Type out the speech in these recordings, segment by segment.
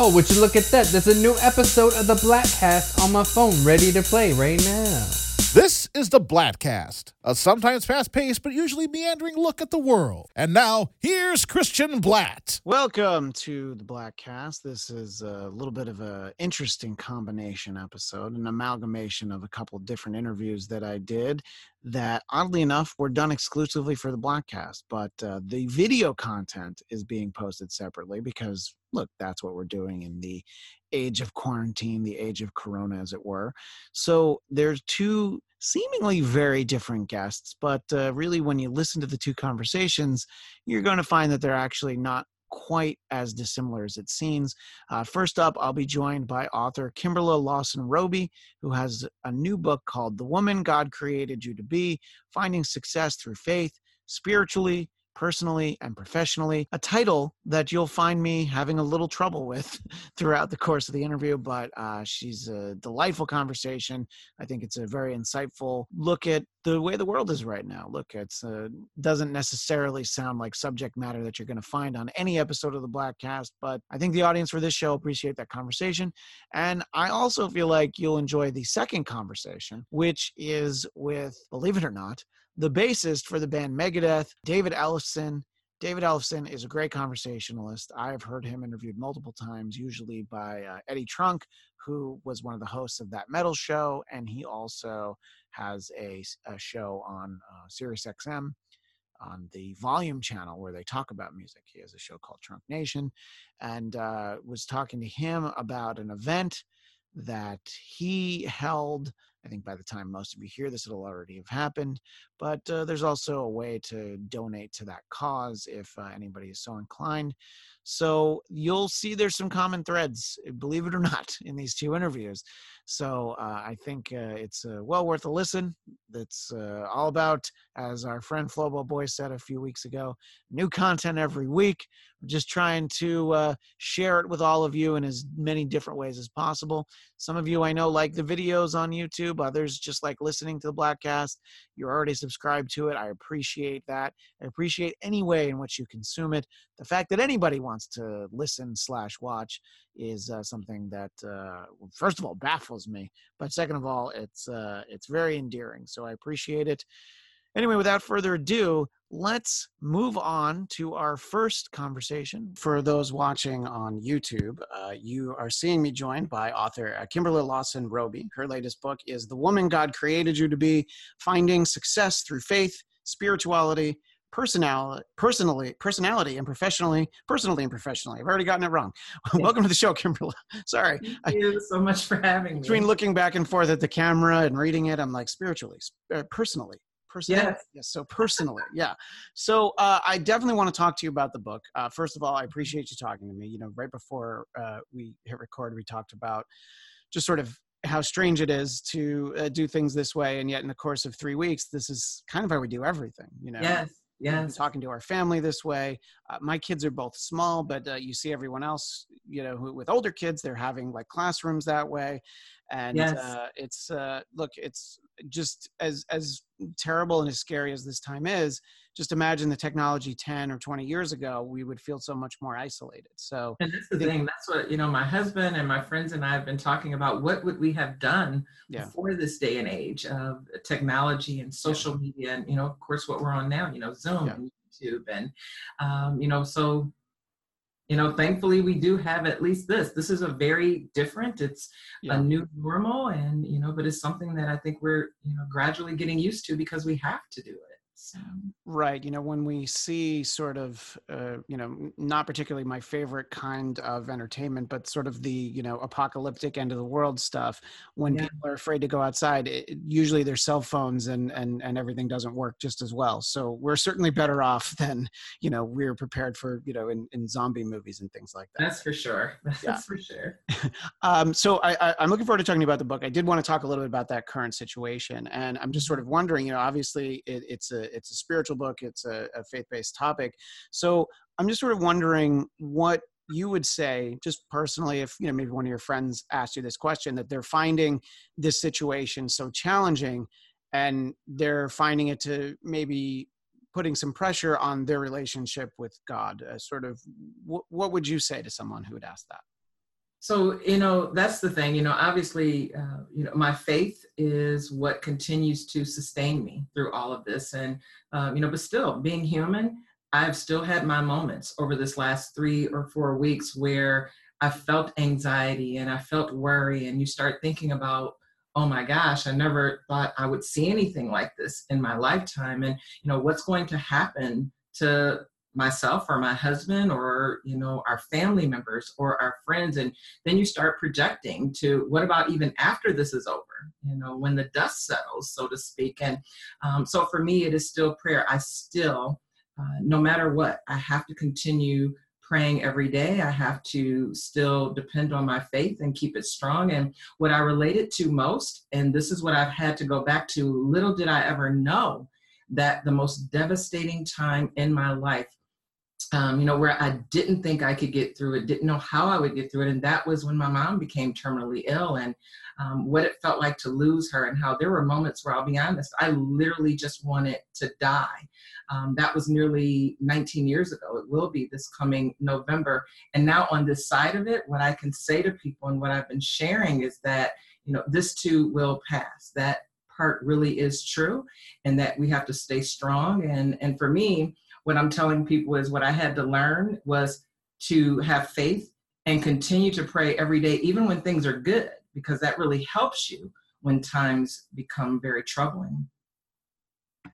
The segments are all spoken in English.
Oh, would you look at that? There's a new episode of the Bladtcast on my phone ready to play right now. This is the Bladtcast, a sometimes fast paced but usually meandering look at the world. And now, here's Christian Bladt. Welcome to the Bladtcast. This is a little bit of an interesting combination episode, an amalgamation of a couple different interviews that I did that, oddly enough, were done exclusively for the Bladtcast. But uh, the video content is being posted separately because, look, that's what we're doing in the age of quarantine, the age of Corona, as it were. So there's two seemingly very different guests, but uh, really, when you listen to the two conversations, you're going to find that they're actually not quite as dissimilar as it seems. Uh, first up, I'll be joined by author Kimberla Lawson Roby, who has a new book called The Woman God Created You to Be Finding Success Through Faith, Spiritually, personally and professionally. A title that you'll find me having a little trouble with throughout the course of the interview, but uh, she's a delightful conversation. I think it's a very insightful look at the way the world is right now. Look, it uh, doesn't necessarily sound like subject matter that you're going to find on any episode of the Bladtcast, but I think the audience for this show appreciate that conversation. And I also feel like you'll enjoy the second conversation, which is with, believe it or not, the bassist for the band Megadeth, David Ellefson. David Ellefson is a great conversationalist. I've heard him interviewed multiple times, usually by uh, Eddie Trunk, who was one of the hosts of that metal show, and he also has a, a show on uh, Sirius XM on the Volume channel where they talk about music. He has a show called Trunk Nation, and uh, was talking to him about an event that he held I think by the time most of you hear this, it'll already have happened. But uh, there's also a way to donate to that cause if uh, anybody is so inclined. So you'll see there's some common threads, believe it or not, in these two interviews. So uh, I think uh, it's uh, well worth a listen. It's uh, all about, as our friend Flobo Boy said a few weeks ago, new content every week. We're just trying to uh, share it with all of you in as many different ways as possible. Some of you I know like the videos on YouTube, others just like listening to the Bladtcast. You're already subscribed to it. I appreciate that. I appreciate any way in which you consume it. The fact that anybody wants to listen slash watch is uh, something that, uh, first of all, baffles me, but second of all, it's uh, it's very endearing. So I appreciate it. Anyway, without further ado, let's move on to our first conversation. For those watching on YouTube, uh, you are seeing me joined by author uh, Kimberla Lawson Roby. Her latest book is The Woman God Created You to Be Finding Success Through Faith, Spirituality, personality personally personality and professionally personally and professionally. I've already gotten it wrong. Welcome to the show Kimberly. sorry. Thank you so much for having me. Between looking back and forth at the camera and reading it i'm like spiritually uh, personally personally. Yes. yes so personally yeah. So uh, i definitely want to talk to you about the book. Uh, first of all i appreciate you talking to me. You know right before uh, we hit record we talked about just sort of how strange it is to uh, do things this way and yet in the course of three weeks this is kind of how we do everything you know? Yes yes talking to our family this way. Uh, my kids are both small but uh, you see everyone else you know who, with older kids they're having like classrooms that way. And yes. uh, it's uh, look it's just as as terrible and as scary as this time is just imagine the technology 10 or 20 years ago we would feel so much more isolated so and that's the thing that's what you know my husband and my friends and i have been talking about what would we have done Yeah. before this day and age of technology and social media and you know of course what we're on now you know zoom Yeah. and youtube and um, you know so you know thankfully we do have at least this this is a very different it's Yeah. a new normal and you know but it's something that i think we're you know gradually getting used to because we have to do it so, Right. You know, when we see sort of, uh, you know, not particularly my favorite kind of entertainment, but sort of the, you know, apocalyptic end of the world stuff, when Yeah. people are afraid to go outside, it, usually their cell phones and, and, and everything doesn't work just as well. So we're certainly better off than, you know, we're prepared for, you know, in, in zombie movies and things like that. that's for sure that's Yeah. for sure Um, so I, I, I'm looking forward to talking about the book. I did want to talk a little bit about that current situation, and I'm just sort of wondering. You know, obviously it, it's a it's a spiritual book. It's a, a faith based topic. So I'm just sort of wondering what you would say, just personally, if you know maybe one of your friends asked you this question, that they're finding this situation so challenging, and they're finding it to maybe putting some pressure on their relationship with God. Uh, sort of, wh- what would you say to someone who would ask that? So, you know, that's the thing, you know, obviously, uh, you know, my faith is what continues to sustain me through all of this. And, um, you know, but still being human, I've still had my moments over this last three or four weeks where I felt anxiety and I felt worry. And you start thinking about, oh my gosh, I never thought I would see anything like this in my lifetime. And, you know, what's going to happen to myself or my husband or you know our family members or our friends and then you start projecting to what about even after this is over? You know when the dust settles so to speak. And um, so for me it is still prayer. I still uh, no matter what i have to continue praying every day. I have to still depend on my faith and keep it strong. And what i relate it to most and this is what i've had to go back to little did i ever know that the most devastating time in my life um, you know, where I didn't think I could get through it, didn't know how I would get through it. And that was when my mom became terminally ill and um, what it felt like to lose her, and how there were moments where I'll be honest, I literally just wanted to die. Um, that was nearly 19 years ago. It will be this coming November. And now, on this side of it, what I can say to people and what I've been sharing is that, you know, this too will pass. That part really is true, and that we have to stay strong. And, and for me, what I'm telling people is what I had to learn was to have faith and continue to pray every day, even when things are good, because that really helps you when times become very troubling.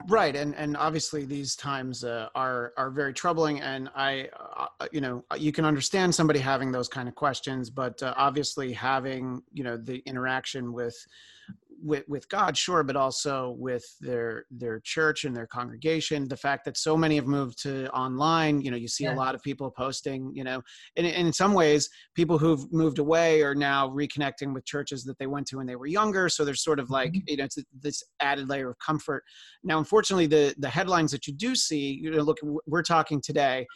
Right, and and obviously these times uh, are are very troubling, and I, uh, you know, you can understand somebody having those kind of questions, but uh, obviously having you know the interaction with with with God, sure, but also with their their church and their congregation. The fact that so many have moved to online, you know, you see yeah. a lot of people posting, you know, and, and, in some ways, people who've moved away are now reconnecting with churches that they went to when they were younger. So there's sort of like mm-hmm. you know it's this added layer of comfort. Now, unfortunately, the the headlines that you do see, you know, look, we're talking today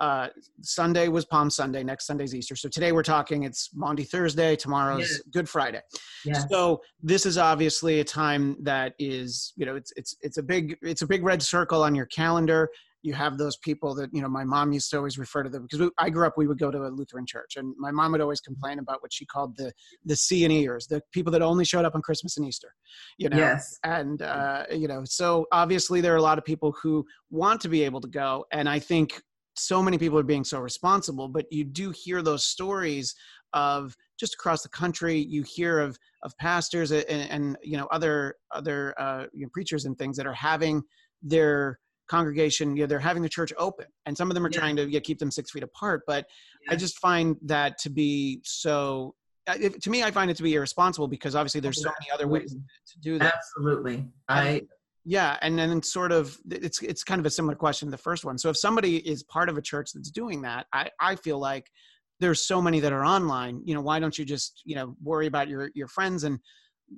uh, Sunday was Palm Sunday. Next Sunday's Easter. So today we're talking. It's Maundy Thursday. Tomorrow's yeah. Good Friday. Yeah. So this is obviously a time that is, you know, it's it's it's a big it's a big red circle on your calendar. You have those people that you know. My mom used to always refer to them because we, I grew up. We would go to a Lutheran church, and my mom would always complain about what she called the the C and Ears, the people that only showed up on Christmas and Easter. You know. Yes. And uh, you know, so obviously there are a lot of people who want to be able to go, and I think so many people are being so responsible but you do hear those stories of just across the country you hear of of pastors and, and you know other other uh, you know, preachers and things that are having their congregation you know they're having the church open. And some of them are yeah. trying to keep them six feet apart but yeah. i just find that to be so if, to me i find it to be irresponsible because obviously there's so many other ways to do that. Absolutely. I yeah and then sort of it's it's kind of a similar question to the first one. So if somebody is part of a church that's doing that i i feel like there's so many that are online you know why don't you just you know worry about your your friends? And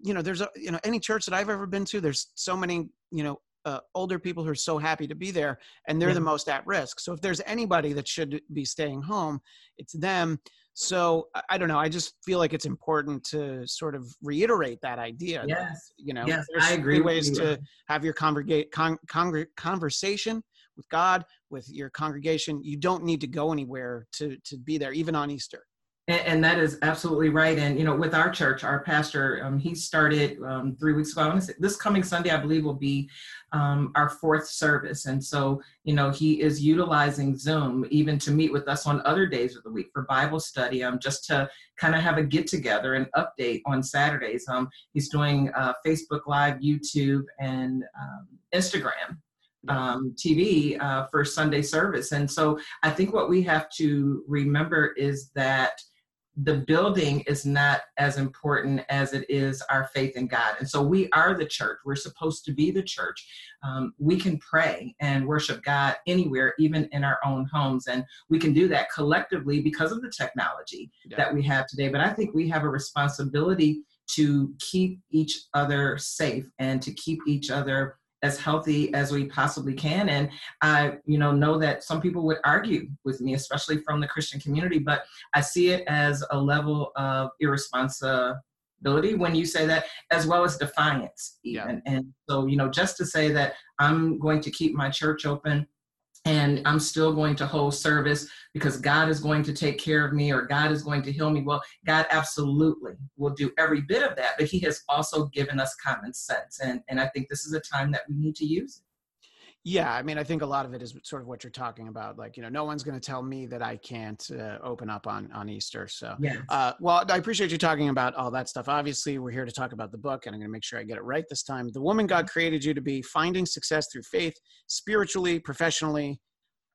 you know there's a you know any church that i've ever been to there's so many you know uh, older people who are so happy to be there and they're yeah. the most at risk so if there's anybody that should be staying home it's them so I don't know. I just feel like it's important to sort of reiterate that idea. Yes. That, you know, yes, there's I agree. ways to have your congregate con- con- conversation with God, with your congregation. You don't need to go anywhere to to be there, even on Easter. And, and, that is absolutely right. And you know, with our church, our pastor, um, he started um, three weeks ago. I want to say this coming Sunday, I believe, will be um, our fourth service. And so, you know, he is utilizing Zoom even to meet with us on other days of the week for Bible study, um, just to kind of have a get together and update on Saturdays. Um, he's doing uh, Facebook Live, YouTube, and um, Instagram um, TV uh, for Sunday service. And so I think what we have to remember is that the building is not as important as it is our faith in God. And so we are the church. We're supposed to be the church. Um, we can pray and worship God anywhere, even in our own homes. And we can do that collectively because of the technology yeah. that we have today. But I think we have a responsibility to keep each other safe and to keep each other as healthy as we possibly can and i you know know that some people would argue with me especially from the christian community but i see it as a level of irresponsibility when you say that as well as defiance even yeah. and so you know just to say that i'm going to keep my church open and I'm still going to hold service because God is going to take care of me or God is going to heal me. Well, God absolutely will do every bit of that, but He has also given us common sense. And, and I think this is a time that we need to use it. Yeah, I mean, I think a lot of it is sort of what you're talking about. Like, you know, no one's going to tell me that I can't uh, open up on on Easter. So, yeah. Uh, well, I appreciate you talking about all that stuff. Obviously, we're here to talk about the book, and I'm going to make sure I get it right this time. The woman God created you to be, finding success through faith, spiritually, professionally,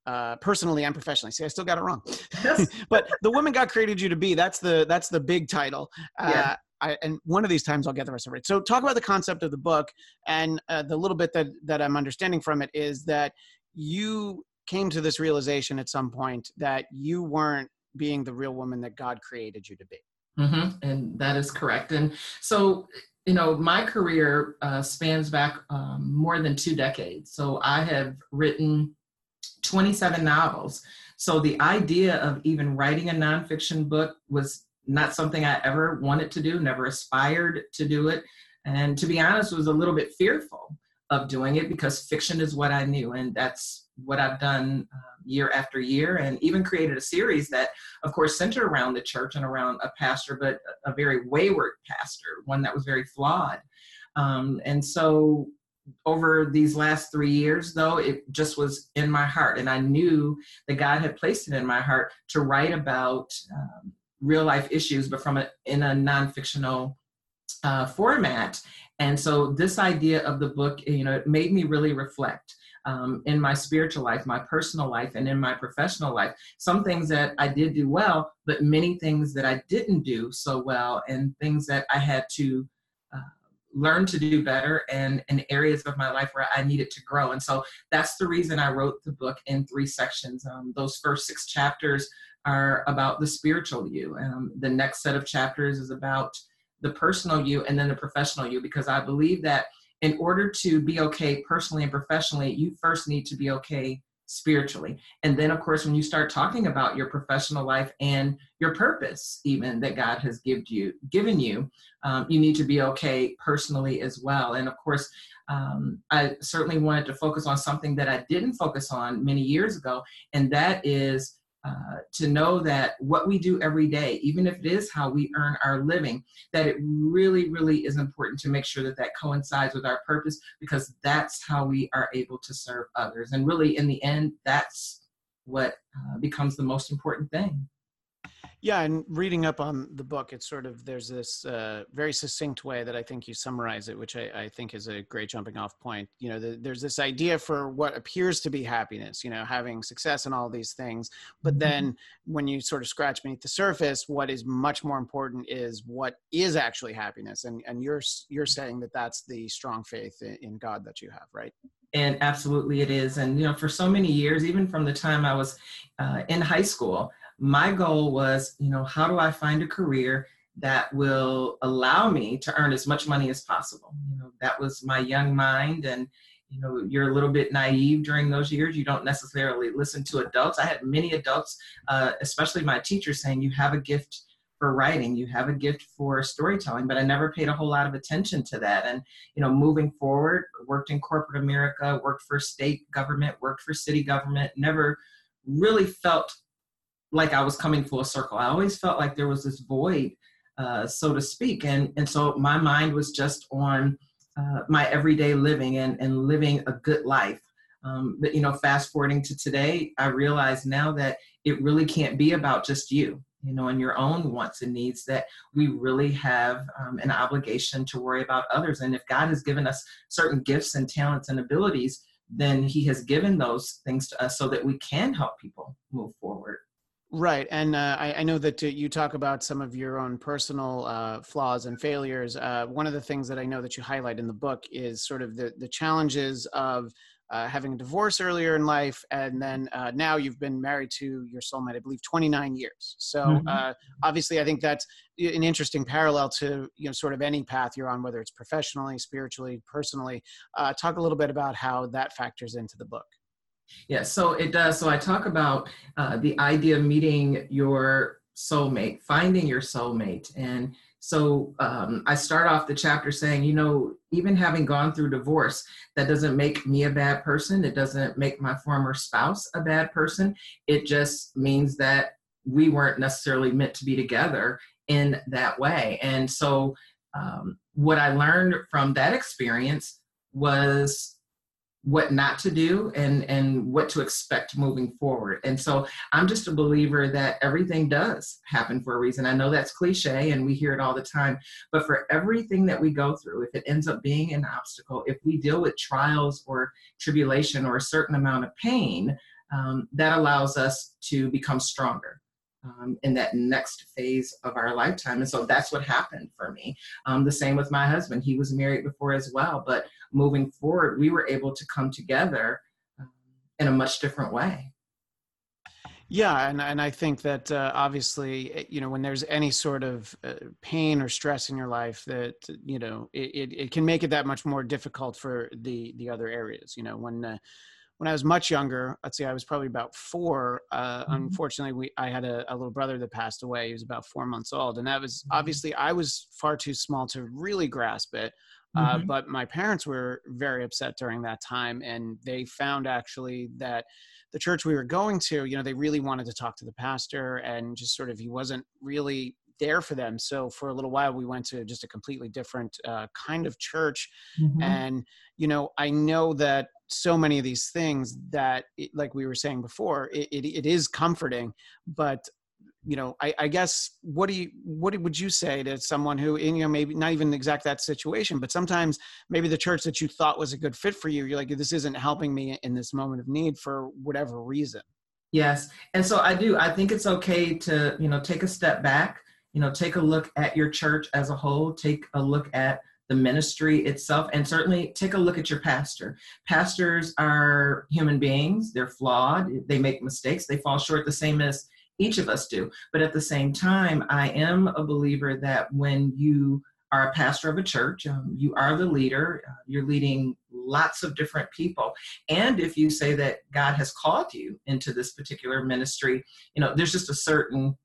uh, personally and professionally. See, I still got it wrong. Yes. but the woman God created you to be. That's the that's the big title. Uh, yeah. I, and one of these times I'll get the rest of it. So talk about the concept of the book and uh, the little bit that that I'm understanding from it is that you came to this realization at some point that you weren't being the real woman that God created you to be. Mm-hmm. And that is correct. And so, you know, my career uh, spans back um, more than two decades. So I have written 27 novels. So the idea of even writing a nonfiction book was not something I ever wanted to do, never aspired to do it. And to be honest, was a little bit fearful of doing it because fiction is what I knew. And that's what I've done uh, year after year and even created a series that, of course, centered around the church and around a pastor, but a very wayward pastor, one that was very flawed. Um, and so over these last three years, though, it just was in my heart. And I knew that God had placed it in my heart to write about um, real life issues, but from a, in a non fictional uh, format. And so this idea of the book, you know, it made me really reflect. Um, in my spiritual life, my personal life, and in my professional life. Some things that I did do well, but many things that I didn't do so well, and things that I had to uh, learn to do better and in areas of my life where I needed to grow. And so that's the reason I wrote the book in three sections. Um, those first six chapters are about the spiritual you. Um, the next set of chapters is about the personal you and then the professional you, because I believe that in order to be okay personally and professionally, you first need to be okay spiritually. And then, of course, when you start talking about your professional life and your purpose, even that God has given you, given you, um, you need to be okay personally as well. And of course, um, I certainly wanted to focus on something that I didn't focus on many years ago, and that is uh, to know that what we do every day, even if it is how we earn our living, that it really, really is important to make sure that that coincides with our purpose because that's how we are able to serve others. And really, in the end, that's what uh, becomes the most important thing. Yeah, and reading up on the book, it's sort of there's this uh, very succinct way that I think you summarize it, which I, I think is a great jumping off point. You know, the, there's this idea for what appears to be happiness, you know, having success and all these things, but mm-hmm. then when you sort of scratch beneath the surface, what is much more important is what is actually happiness, and and you're you're saying that that's the strong faith in God that you have, right? and absolutely it is and you know for so many years even from the time i was uh, in high school my goal was, you know, how do I find a career that will allow me to earn as much money as possible? You know, that was my young mind and you know you're a little bit naive during those years. You don't necessarily listen to adults. I had many adults uh, especially my teachers saying you have a gift for writing. You have a gift for storytelling but i never paid a whole lot of attention to that. And you know moving forward worked in corporate america worked for state government worked for city government never really felt like I was coming full circle. I always felt like there was this void, uh, so to speak, and and so my mind was just on uh, my everyday living and and living a good life. Um, but you know, fast forwarding to today, I realize now that it really can't be about just you, you know, and your own wants and needs. That we really have um, an obligation to worry about others. And if God has given us certain gifts and talents and abilities, then He has given those things to us so that we can help people move forward. Right, and uh, I, I, know that uh, you talk about some of your own personal uh, flaws and failures. Uh, one of the things that I know that you highlight in the book is sort of the the challenges of uh, having a divorce earlier in life, and then uh, now you've been married to your soulmate, I believe, 29 years. So mm-hmm. obviously, I think that's an interesting parallel to you know sort of any path you're on, whether it's professionally, spiritually, personally. talk a little bit about how that factors into the book. Yeah, so it does. So I talk about uh, the idea of meeting your soulmate, finding your soulmate. And so um, I start off the chapter saying, you know, even having gone through divorce, that doesn't make me a bad person. It doesn't make my former spouse a bad person. It just means that we weren't necessarily meant to be together in that way. And so, um, what I learned from that experience was what not to do and and what to expect moving forward. And so i'm just a believer that everything does happen for a reason. I know that's cliche and we hear it all the time but for everything that we go through if it ends up being an obstacle if we deal with trials or tribulation or a certain amount of pain um, that allows us to become stronger um, in that next phase of our lifetime. And so that's what happened for me. Um, the same with my husband. He was married before as well, but moving forward, we were able to come together um, in a much different way. Yeah, and and I think that uh, obviously, eh, you know, when there's any sort of uh, pain or stress in your life, that you know, it, it, it can make it that much more difficult for the the other areas. You know, when uh, when I was much younger, let's say I was probably about four. Uh, mm-hmm. Unfortunately, we I had a, a, little brother that passed away. He was about four months old, and that was mm-hmm. obviously I was far too small to really grasp it. Uh, mm-hmm. but my parents were very upset during that time, and they found actually that the church we were going to, you know, they really wanted to talk to the pastor, and just sort of he wasn't really there for them. So for a little while, we went to just a completely different uh, kind of church. Mm-hmm. And, you know, I know that so many of these things that, it, like we were saying before, it, it, it is comforting, but you know, I, I, guess what do you what would you say to someone who, in, you know, maybe not even exact that situation, but sometimes maybe the church that you thought was a good fit for you, you're like, this isn't helping me in this moment of need for whatever reason. Yes, and so I do. I think it's okay to you know take a step back you know take a look at your church as a whole take a look at the ministry itself and certainly take a look at your pastor. Pastors are human beings. They're flawed. They make mistakes. They fall short the same as each of us do. But at the same time i am a believer that when you are a pastor of a church um, you are the leader. Uh, you're leading lots of different people. And if you say that god has called you into this particular ministry you know there's just a certain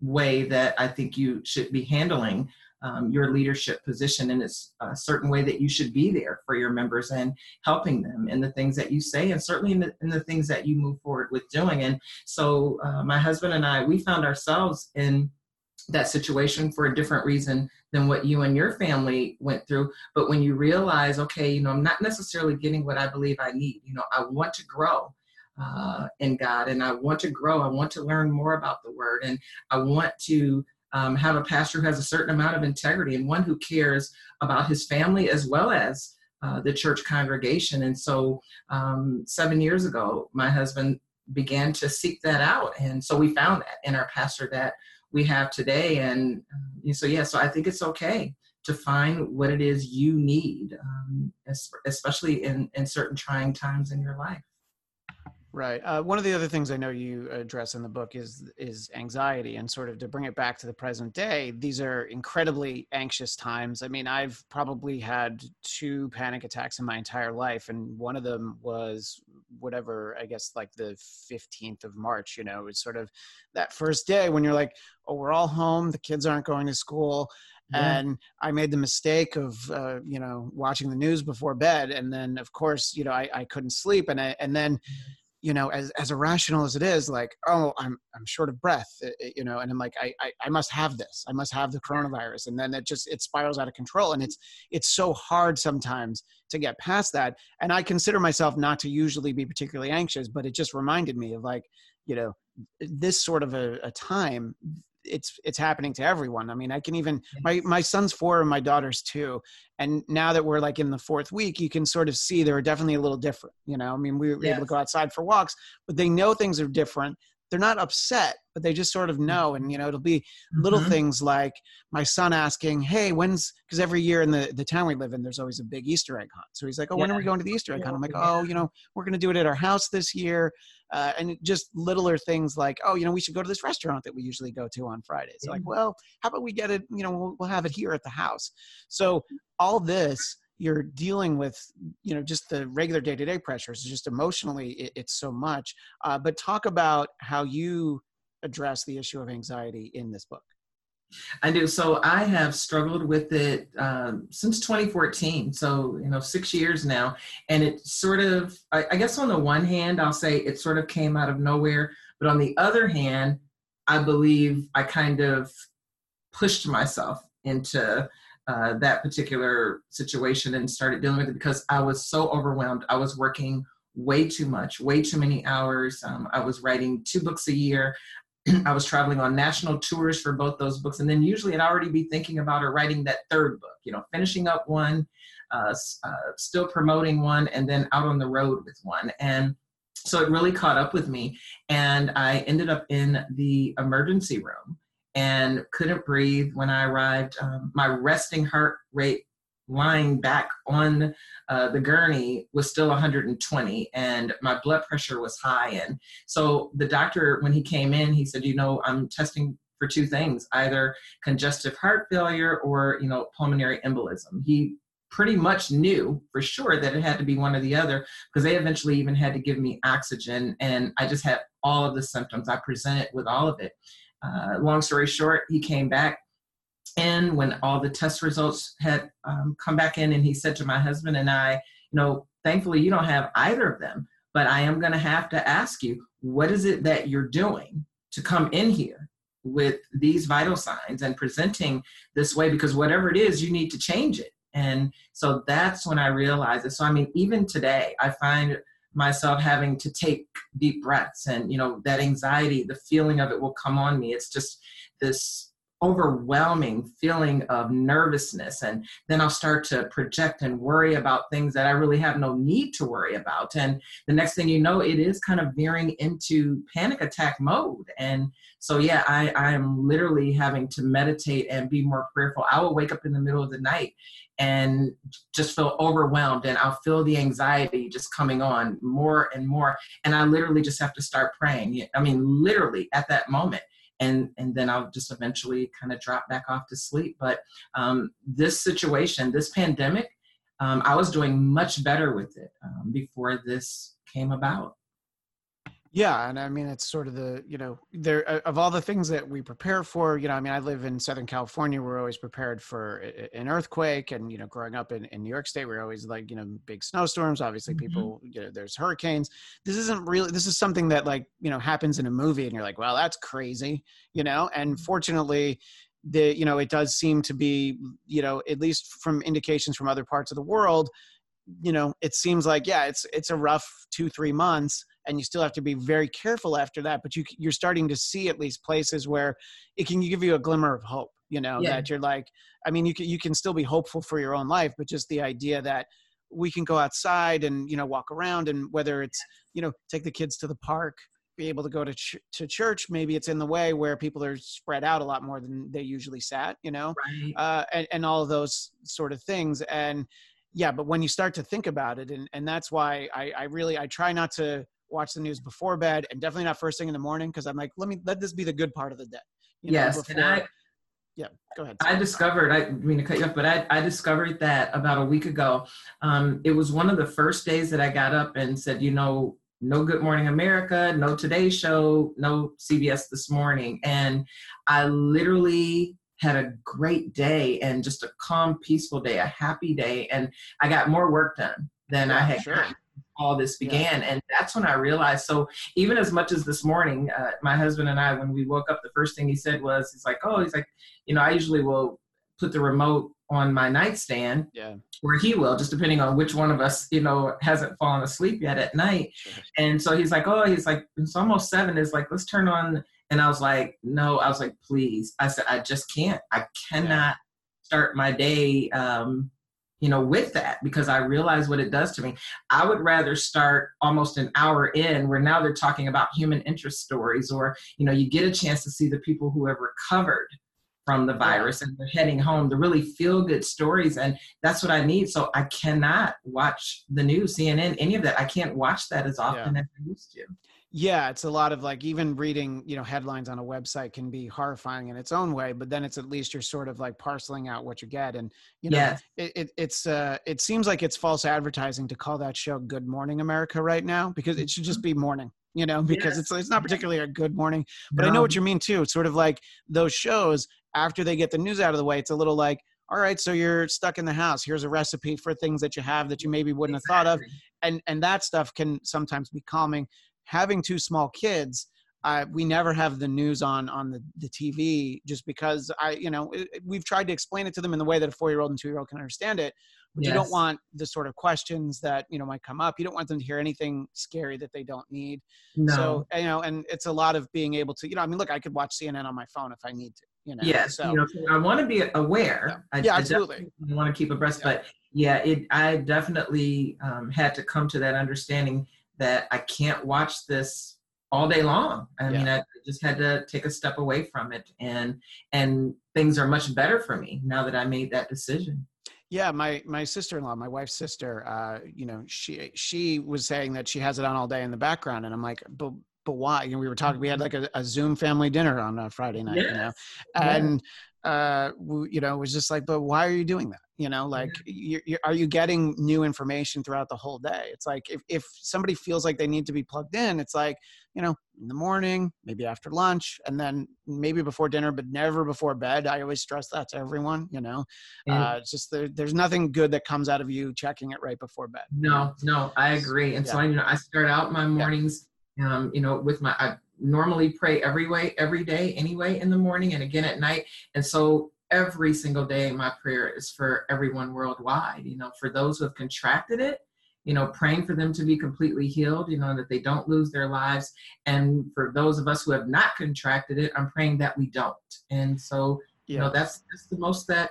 way that I think you should be handling um, your leadership position and it's a certain way that you should be there for your members and helping them in the things that you say and certainly in the, in the things that you move forward with doing. And so uh, my husband and i we found ourselves in that situation for a different reason than what you and your family went through. But when you realize okay you know i'm not necessarily getting what i believe i need you know i want to grow uh, in God, and I want to grow. I want to learn more about the Word, and I want to um, have a pastor who has a certain amount of integrity and one who cares about his family as well as uh, the church congregation. And so, um, seven years ago, my husband began to seek that out, and so we found that in our pastor that we have today. And uh, so, yeah, so I think it's okay to find what it is you need, um, especially in, in certain trying times in your life. Right. Uh, one of the other things I know you address in the book is is anxiety, and sort of to bring it back to the present day. These are incredibly anxious times. I mean, I've probably had two panic attacks in my entire life, and one of them was whatever I guess like the fifteenth of March. You know, it's sort of that first day when you're like, oh, we're all home, the kids aren't going to school, yeah. and i made the mistake of uh, you know watching the news before bed and then of course you know i, I couldn't sleep and I, and then mm-hmm you know as as irrational as it is like oh i'm i'm short of breath eh, eh, you know and i'm like I, I, I must have this. I must have the coronavirus. And then it just it spirals out of control and it's it's so hard sometimes to get past that. And i consider myself not to usually be particularly anxious but it just reminded me of like you know this sort of a, a time it's it's happening to everyone. I mean, I can even my my son's four and my daughter's two, and now that we're like in the fourth week, you can sort of see they're definitely a little different. You know, I mean, we were yes. able to go outside for walks, but they know things are different. They're not upset, but they just sort of mm. know. And you know, it'll be little mm-hmm. things like my son asking, "Hey, when's?" Because every year in the the town we live in, there's always a big Easter egg hunt. So he's like, "Oh, yeah. when are we going to the Easter egg hunt?" I'm like, "Oh, you know, we're going to do it at our house this year." uh, and just littler things like oh you know we should go to this restaurant that we usually go to on fridays mm-hmm. like well how about we get it you know we'll, we'll have it here at the house so all this you're dealing with you know just the regular day-to-day pressures just emotionally it, it's so much uh, but talk about how you address the issue of anxiety in this book. I do. So I have struggled with it um, since 2014. So, you know, six years now. And it sort of, I, I, guess on the one hand, I'll say it sort of came out of nowhere. But on the other hand, I believe I kind of pushed myself into uh, that particular situation and started dealing with it because I was so overwhelmed. I was working way too much, way too many hours. Um, I was writing two books a year. I was traveling on national tours for both those books. And then usually I'd already be thinking about or writing that third book, you know, finishing up one, uh, uh, still promoting one, and then out on the road with one. And so it really caught up with me. And I ended up in the emergency room and couldn't breathe when I arrived. Um, my resting heart rate lying back on uh, the gurney was still 120 and my blood pressure was high. And so the doctor when he came in he said you know i'm testing for two things either congestive heart failure or you know pulmonary embolism. He pretty much knew for sure that it had to be one or the other because they eventually even had to give me oxygen and i just had all of the symptoms. I presented with all of it uh, long story short he came back in when all the test results had um, come back in and he said to my husband and i you know thankfully you don't have either of them but i am going to have to ask you what is it that you're doing to come in here with these vital signs and presenting this way? Because whatever it is you need to change it. And so that's when i realized it. So i mean even today i find myself having to take deep breaths and you know that anxiety the feeling of it will come on me. It's just this overwhelming feeling of nervousness and then i'll start to project and worry about things that i really have no need to worry about. And the next thing you know it is kind of veering into panic attack mode. And so yeah i i am literally having to meditate and be more prayerful. I will wake up in the middle of the night and just feel overwhelmed and I'll feel the anxiety just coming on more and more. And I literally just have to start praying. I mean literally at that moment and and then I'll just eventually kind of drop back off to sleep. But um, this situation, this pandemic, um, I was doing much better with it um, before this came about. Yeah, and I mean it's sort of the you know there uh, of all the things that we prepare for. You know, I mean I live in Southern California. We're always prepared for an earthquake, and you know, growing up in, in New York State, we're always like you know big snowstorms. Obviously, mm-hmm. people you know there's hurricanes. This isn't really. This is something that like you know happens in a movie, and you're like, well, that's crazy, you know. And mm-hmm. fortunately, the you know it does seem to be you know at least from indications from other parts of the world, you know, it seems like yeah, it's it's a rough two three months and you still have to be very careful after that but you you're starting to see at least places where it can give you a glimmer of hope you know yeah. that you're like i mean you can you can still be hopeful for your own life but just the idea that we can go outside and you know walk around and whether it's you know take the kids to the park be able to go to ch- to church maybe it's in the way where people are spread out a lot more than they usually sat you know right. uh, and, and all of those sort of things and yeah but when you start to think about it and, and that's why I, I really i try not to watch the news before bed and definitely not first thing in the morning because I'm like, let me let this be the good part of the day. You know, yes, before, and I yeah, go ahead. I discovered, I mean to cut you off, but I, I discovered that about a week ago. Um, it was one of the first days that I got up and said, you know, no Good Morning America, no Today Show, no CBS This Morning. And I literally had a great day and just a calm, peaceful day, a happy day. And I got more work done than yeah, I had sure all this began yeah. and that's when i realized so even as much as this morning uh, my husband and i when we woke up the first thing he said was he's like oh he's like you know i usually will put the remote on my nightstand yeah where he will just depending on which one of us you know hasn't fallen asleep yet at night sure. and so he's like oh he's like it's almost seven is like let's turn on and i was like no i was like please i said i just can't i cannot yeah. start my day um you know, with that because I realize what it does to me. I would rather start almost an hour in where now they're talking about human interest stories, or, you know, you get a chance to see the people who have recovered from the virus and they're heading home, the really feel good stories. And that's what I need. So I cannot watch the news, CNN, any of that. I can't watch that as often yeah. as I used to yeah it's a lot of like even reading you know headlines on a website can be horrifying in its own way but then it's at least you're sort of like parceling out what you get and you know yes. it, it, it's uh it seems like it's false advertising to call that show good morning america right now because it should just mm-hmm. be morning you know, because Yes. it's it's not particularly a good morning. But I know what you mean too. It's sort of like those shows after they get the news out of the way. It's a little like, all right, so you're stuck in the house. Here's a recipe for things that you have that you maybe wouldn't have thought of, and and that stuff can sometimes be calming. Having two small kids. Uh, we never have the news on on the, the TV just because I, you know, it, we've tried to explain it to them in the way that a four year old and two year old can understand it. But you don't want the sort of questions that you know might come up. You don't want them to hear anything scary that they don't need. No. So you know, and it's a lot of being able to, you know, I mean, look, I could watch CNN on my phone if I need to. You know. yes, So you know, I want to be aware. I, Yeah, absolutely. definitely want to keep abreast, Yeah. but yeah, it. I definitely um, had to come to that understanding that I can't watch this all day long. I mean, I just had to take a step away from it, and and things are much better for me now that I made that decision. Yeah, my my sister in law, my wife's sister, uh, you know, she she was saying that she has it on all day in the background, and I'm like, but but why? You know, we were talking. We had like a, a Zoom family dinner on a Friday night, you know, Yes. Yeah. and uh, you know, it was just like, but why are you doing that? You know, like, you you are you getting new information throughout the whole day? It's like if if somebody feels like they need to be plugged in, it's like, you know, in the morning, maybe after lunch, and then maybe before dinner, but never before bed. I always stress that to everyone. You know, And- uh, it's just there, there's nothing good that comes out of you checking it right before bed. No, no, I agree. And so I, you know, I start out my mornings, um, you know, with my. I normally pray every way, every day, anyway, in the morning and again at night. And so every single day, my prayer is for everyone worldwide. You know, for those who have contracted it, you know, praying for them to be completely healed. You know, that they don't lose their lives. And for those of us who have not contracted it, I'm praying that we don't. And so, you know, that's that's the most that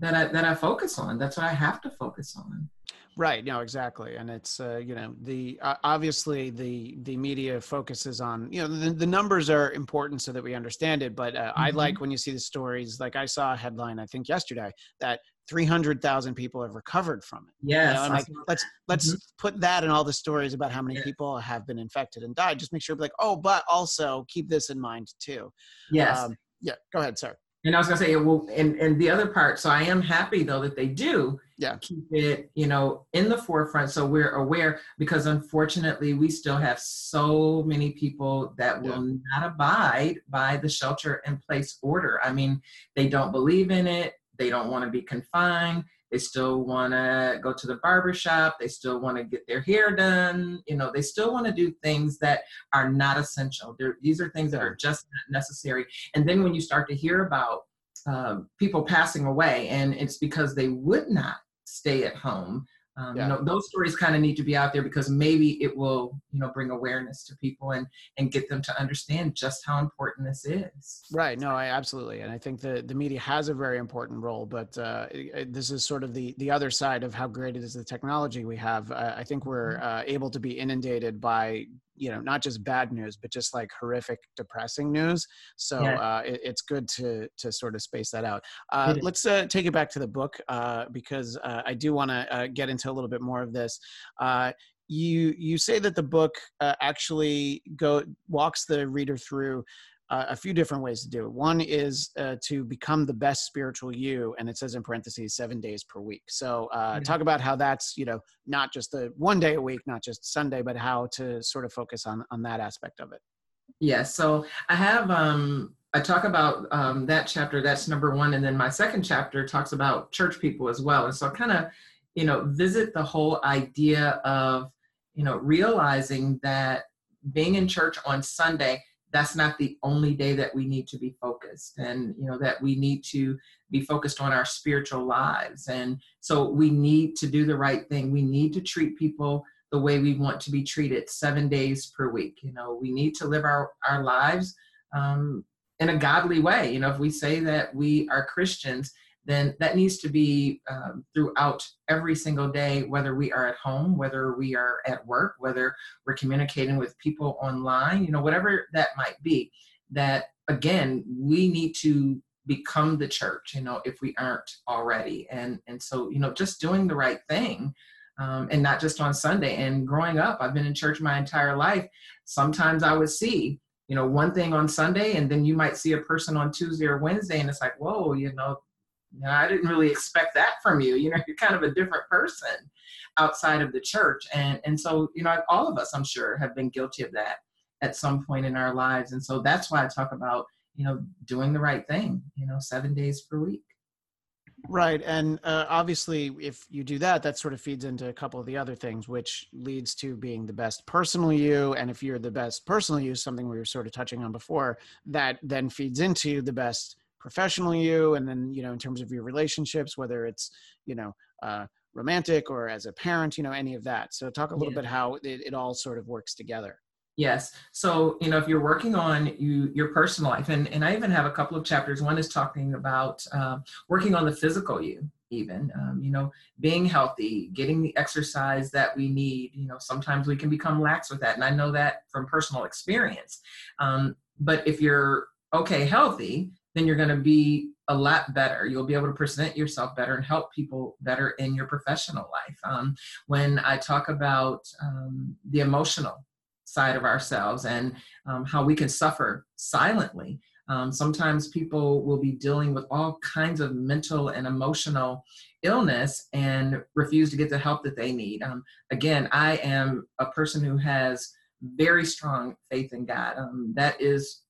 that I that I focus on. That's what I have to focus on. Right. No, exactly. And it's, uh, you know, the, uh, obviously the, the media focuses on, you know, the, the numbers are important so that we understand it. But uh, I Mhm. like when you see the stories, like I saw a headline, I think yesterday that 300,000 people have recovered from it. You Yes. know, and like, let's, let's put that in all the stories about how many Yeah. people have been infected and died. Just make sure like, oh, but also keep this in mind too. Yes. Um, yeah. Go ahead, sir. And I was gonna say, well, and and the other part. So I am happy though that they do Yeah. keep it, you know, in the forefront, so we're aware. Because unfortunately, we still have so many people that will not abide by the shelter in place order. I mean, they don't believe in it. They don't want to be confined. They still want to go to the barber shop. They still want to get their hair done. You know, they still want to do things that are not essential. They're, these are things that are just not necessary. And then when you start to hear about um, people passing away, and it's because they would not stay at home. Um, Yeah. You know, those stories kind of need to be out there because maybe it will, you know, bring awareness to people and and get them to understand just how important this is. Right. No, I absolutely, and I think the the media has a very important role. But uh, it- this is sort of the the other side of how great it is the technology we have. Uh, I think we're uh, able to be inundated by you know not just bad news, but just like horrific, depressing news. So Yeah. uh, it, it's good to to sort of space that out. Uh, let's uh, take it back to the book uh, because uh, I do want to uh, get into a little bit more of this. Uh, you you say that the book uh, actually go walks the reader through uh, a few different ways to do it. One is uh, to become the best spiritual you, and it says in parentheses seven days per week. So uh, Yeah. talk about how that's you know not just the one day a week, not just Sunday, but how to sort of focus on on that aspect of it. Yes. So I have um I talk about um that chapter, that's number one. And then my second chapter talks about church people as well. And so I kind of, you know, visit the whole idea of, you know, realizing that being in church on Sunday, that's not the only day that we need to be focused and you know that we need to be focused on our spiritual lives and so we need to do the right thing we need to treat people the way we want to be treated seven days per week. You know, we need to live our, our lives um, in a godly way. You know, if we say that we are Christians, then that needs to be um, throughout every single day, whether we are at home, whether we are at work, whether we're communicating with people online, you know, whatever that might be. That again, we need to become the church, you know, if we aren't already. And and so, you know, just doing the right thing um, and not just on Sunday. And growing up, I've been in church my entire life. Sometimes I would see, you know, one thing on Sunday, and then you might see a person on Tuesday or Wednesday, and it's like, whoa, you know, you know, I didn't really expect that from you. You know, you're kind of a different person outside of the church, and and so you know, all of us, I'm sure, have been guilty of that. at some point in our lives. And so that's why I talk about, you know, doing the right thing, you know, seven days per week. Right. And uh, obviously, if you do that, that sort of feeds into a couple of the other things, which leads to being the best personal you. And if you're the best personal you, something we were sort of touching on before, that then feeds into the best professional you. And then, you know, in terms of your relationships, whether it's, you know, uh, romantic or as a parent, you know, any of that. So talk a little yeah. bit how it, it all sort of works together. Yes. So, you know, if you're working on you your personal life, and, and I even have a couple of chapters. One is talking about um, working on the physical you, even, um, you know, being healthy, getting the exercise that we need. You know, sometimes we can become lax with that. And I know that from personal experience. Um, but if you're okay, healthy, then you're going to be a lot better. You'll be able to present yourself better and help people better in your professional life. Um, when I talk about um, the emotional side of ourselves and um, how we can suffer silently. Um, sometimes people will be dealing with all kinds of mental and emotional illness and refuse to get the help that they need. Um, again, I am a person who has very strong faith in God. Um, that is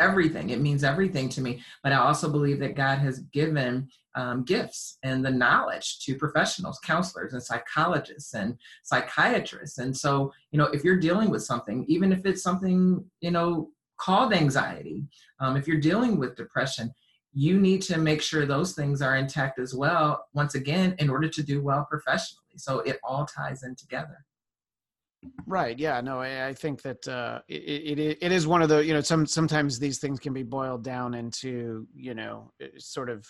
everything. It means everything to me. But I also believe that God has given um, gifts and the knowledge to professionals, counselors, and psychologists and psychiatrists. And so, you know, if you're dealing with something, even if it's something, you know, called anxiety, um, if you're dealing with depression, you need to make sure those things are intact as well, once again, in order to do well professionally. So it all ties in together. Right. Yeah. No, I, I think that uh, it, it it is one of the you know some sometimes these things can be boiled down into you know sort of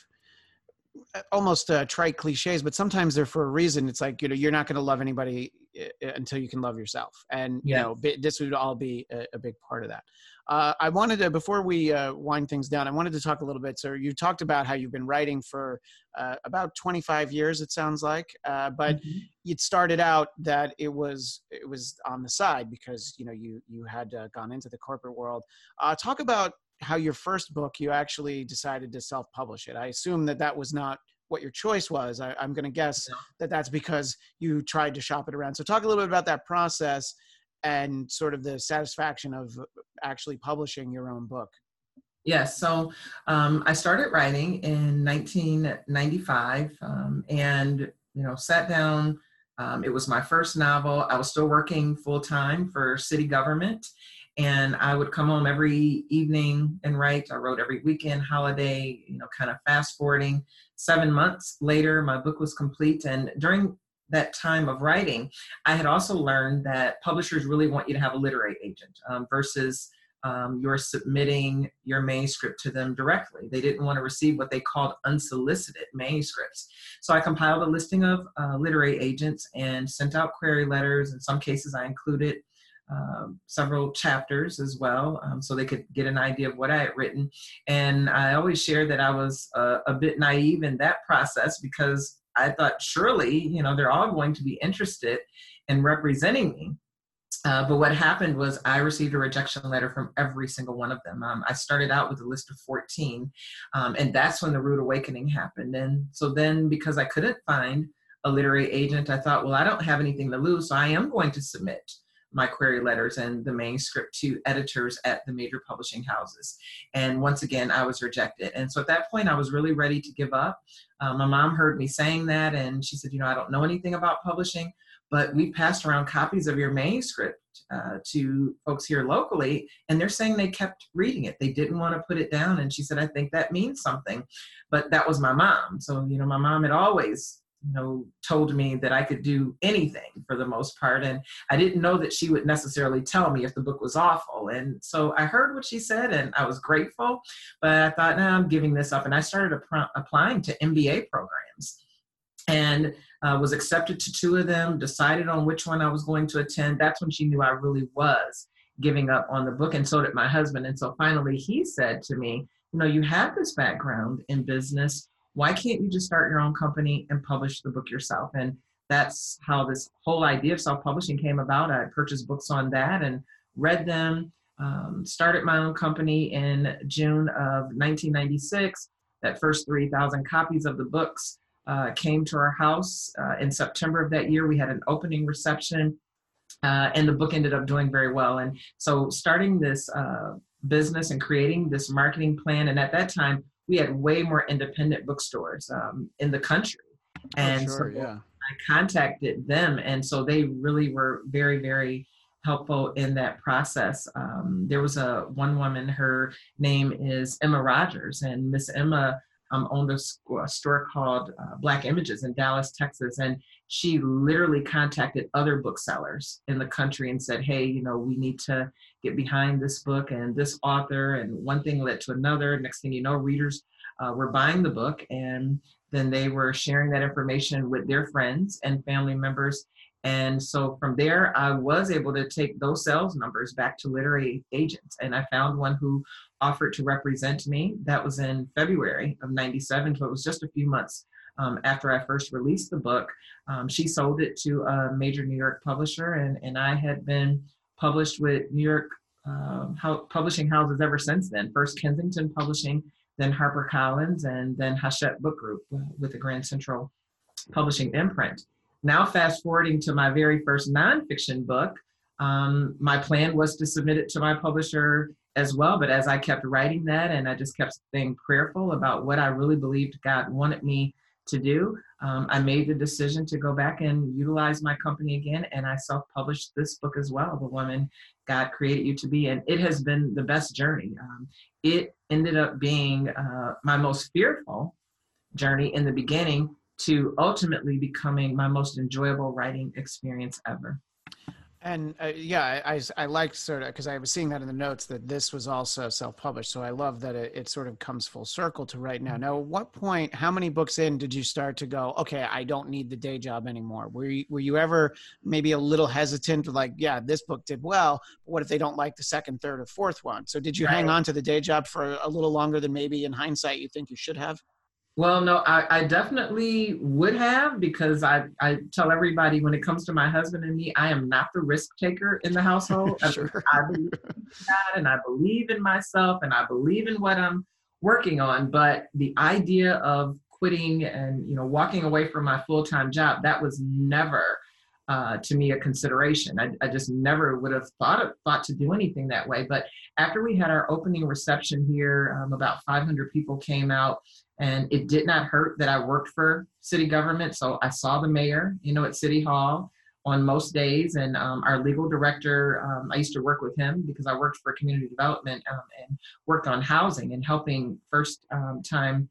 uh, almost uh, trite cliches, but sometimes they're for a reason. It's like you know you're not going to love anybody uh, until you can love yourself, and you know this would all be a, a big part of that. Uh, I wanted to, before we uh, wind things down, I wanted to talk a little bit. So you talked about how you've been writing for uh, about 25 years, it sounds like, uh, but mm-hmm. it started out that it was it was on the side because you know you you had uh, gone into the corporate world. Uh, talk about how your first book you actually decided to self-publish it. I assume that that was not what your choice was. I, am going to guess that that's because you tried to shop it around. So talk a little bit about that process and sort of the satisfaction of actually publishing your own book? Yes, so um, I started writing in 1995 um, and, you know, sat down. Um, it was my first novel. I was still working full time for city government, and I would come home every evening and write. I wrote every weekend, holiday, you know, kind of fast forwarding. Seven months later, my book was complete, and during that time of writing, I had also learned that publishers really want you to have a literary agent um, versus um, you're submitting your manuscript to them directly. They didn't want to receive what they called unsolicited manuscripts. So I compiled a listing of uh, literary agents and sent out query letters. In some cases, I included um, several chapters as well um, so they could get an idea of what I had written. And I always share that I was uh, a bit naive in that process because I thought surely, you know, they're all going to be interested in representing me. Uh, but what happened was I received a rejection letter from every single one of them. Um, I started out with a list of 14, um, and that's when the rude awakening happened. And so then, because I couldn't find a literary agent, I thought, well, I don't have anything to lose, so I am going to submit my query letters and the manuscript to editors at the major publishing houses. And once again, I was rejected. And so at that point, I was really ready to give up. Um, my mom heard me saying that, and she said, You know, I don't know anything about publishing, but we passed around copies of your manuscript uh, to folks here locally, and they're saying they kept reading it. They didn't want to put it down. And she said, I think that means something. But that was my mom. So, you know, my mom had always you know told me that i could do anything for the most part and i didn't know that she would necessarily tell me if the book was awful and so i heard what she said and i was grateful but i thought no i'm giving this up and i started applying to mba programs and uh, was accepted to two of them decided on which one i was going to attend that's when she knew i really was giving up on the book and so did my husband and so finally he said to me you know you have this background in business why can't you just start your own company and publish the book yourself? And that's how this whole idea of self publishing came about. I purchased books on that and read them, um, started my own company in June of 1996. That first 3,000 copies of the books uh, came to our house uh, in September of that year. We had an opening reception uh, and the book ended up doing very well. And so starting this uh, business and creating this marketing plan, and at that time we had way more independent bookstores um, in the country, Oh, and sure, so yeah. I contacted them, and so they really were very, very helpful in that process. Um, there was a one woman, her name is Emma Rogers, and Miss Emma um, owned a, a store called uh, Black Images in Dallas, Texas, and she literally contacted other booksellers in the country and said, "Hey, you know, we need to get behind this book and this author." And one thing led to another. Next thing you know, readers uh, were buying the book, and then they were sharing that information with their friends and family members. And so from there, I was able to take those sales numbers back to literary agents. And I found one who offered to represent me. That was in February of 97. So it was just a few months um, after I first released the book. Um, she sold it to a major New York publisher, and, and I had been published with New York um, hou- publishing houses ever since then. First Kensington Publishing, then HarperCollins, and then Hachette Book Group uh, with the Grand Central Publishing imprint. Now, fast forwarding to my very first nonfiction book, um, my plan was to submit it to my publisher as well. But as I kept writing that and I just kept staying prayerful about what I really believed God wanted me to do, um, I made the decision to go back and utilize my company again. And I self published this book as well, The Woman God Created You to Be. And it has been the best journey. Um, it ended up being uh, my most fearful journey in the beginning to ultimately becoming my most enjoyable writing experience ever. And uh, yeah, I, I, like sort of because I was seeing that in the notes that this was also self-published. So I love that it, it sort of comes full circle to right now. Now, at what point, how many books in did you start to go, okay, I don't need the day job anymore? Were you, were you ever maybe a little hesitant, like, yeah, this book did well, but what if they don't like the second, third, or fourth one? So did you hang on to the day job for a little longer than maybe in hindsight you think you should have? Well, no, I, I definitely would have because I, I tell everybody when it comes to my husband and me, I am not the risk taker in the household. Sure. I believe in God and I believe in myself and I believe in what I'm working on. But the idea of quitting and you know walking away from my full time job that was never uh, to me a consideration. I, I just never would have thought of, thought to do anything that way. But after we had our opening reception here, um, about 500 people came out, and it did not hurt that I worked for city government. So I saw the mayor, you know, at City Hall on most days, and um, our legal director. Um, I used to work with him because I worked for community development um, and worked on housing and helping first um, time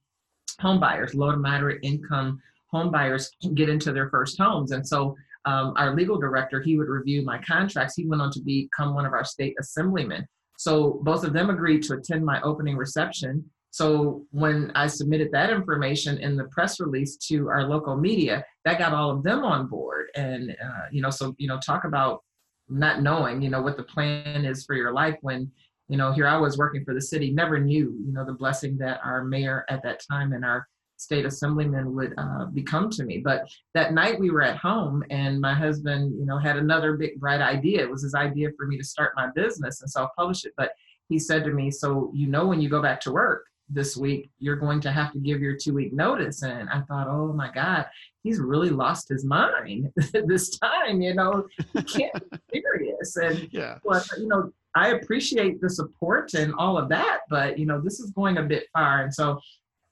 home buyers, low to moderate income home buyers get into their first homes. And so um, our legal director, he would review my contracts. He went on to become one of our state assemblymen. So both of them agreed to attend my opening reception. So when I submitted that information in the press release to our local media, that got all of them on board. And uh, you know, so you know, talk about not knowing, you know, what the plan is for your life when you know here I was working for the city, never knew, you know, the blessing that our mayor at that time and our state assemblyman would uh, become to me. But that night we were at home, and my husband, you know, had another big bright idea. It was his idea for me to start my business and self-publish it. But he said to me, "So you know, when you go back to work this week, you're going to have to give your two-week notice." And I thought, "Oh my God, he's really lost his mind this time. You know, he can't be serious." And Yeah. well, you know, I appreciate the support and all of that, but you know, this is going a bit far. And so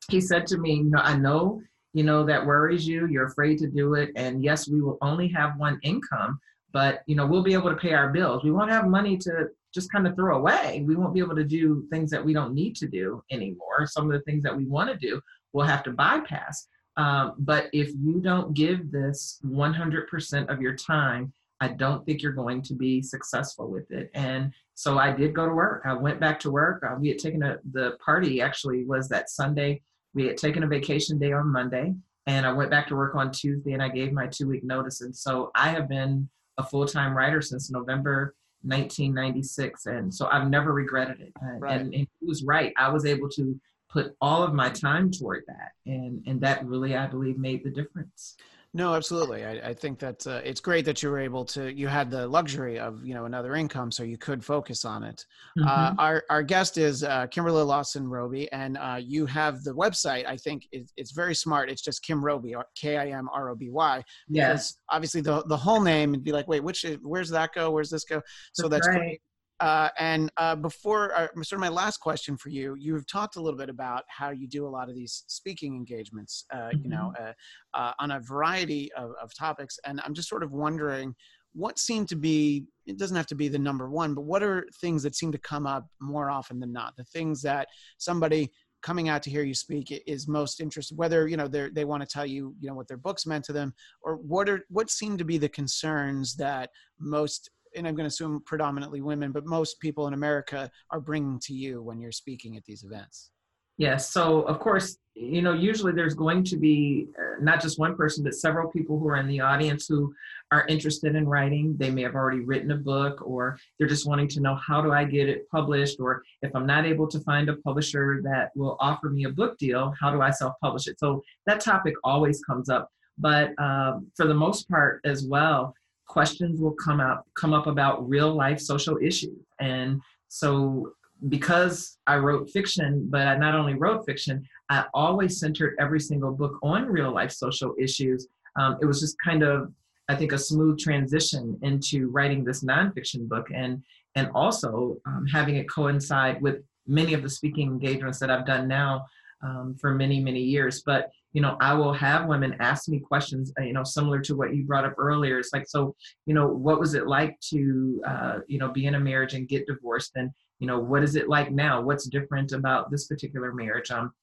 he said to me, you know, I know, you know, that worries you. You're afraid to do it. And yes, we will only have one income, but you know, we'll be able to pay our bills. We won't have money to just kind of throw away. We won't be able to do things that we don't need to do anymore. Some of the things that we want to do, we'll have to bypass. Um, but if you don't give this 100% of your time, I don't think you're going to be successful with it. And so I did go to work. I went back to work. Uh, we had taken a, the party actually was that Sunday. We had taken a vacation day on Monday, and I went back to work on Tuesday, and I gave my two week notice. And so I have been a full time writer since November 1996, and so I've never regretted it. Uh, Right. And, and he was right. I was able to put all of my time toward that, and and that really I believe made the difference. No, absolutely. I, I think that uh, it's great that you were able to. You had the luxury of you know another income, so you could focus on it. Uh, Mhm. our our guest is uh, Kimberla Lawson Roby, and uh, you have the website. I think it, it's very smart. It's just Kim Roby, K I M R O B Y. yes, obviously the the whole name would be like, wait, which where's that go? Where's this go? So that's right. great. Uh, and uh, before, uh, sort of my last question for you, you've talked a little bit about how you do a lot of these speaking engagements, uh, you know, uh, uh, on a variety of, of topics. And I'm just sort of wondering what seem to be, it doesn't have to be the number one, but what are things that seem to come up more often than not? The things that somebody coming out to hear you speak is most interested whether you know they they want to tell you you know what their books meant to them or what are what seem to be the concerns that most and i'm going to assume predominantly women but most people in america are bringing to you when you're speaking at these events Yes. So, of course, you know, usually there's going to be uh, not just one person, but several people who are in the audience who are interested in writing. They may have already written a book, or they're just wanting to know how do I get it published, or if I'm not able to find a publisher that will offer me a book deal, how do I self publish it? So, that topic always comes up. But um, for the most part, as well, questions will come up come up about real life social issues and so because I wrote fiction, but I not only wrote fiction, I always centered every single book on real life social issues. Um, it was just kind of, I think, a smooth transition into writing this nonfiction book, and and also um, having it coincide with many of the speaking engagements that I've done now um, for many many years. But you know, I will have women ask me questions, uh, you know, similar to what you brought up earlier. It's like, so, you know, what was it like to, uh, you know, be in a marriage and get divorced, and you know what is it like now? What's different about this particular marriage? Um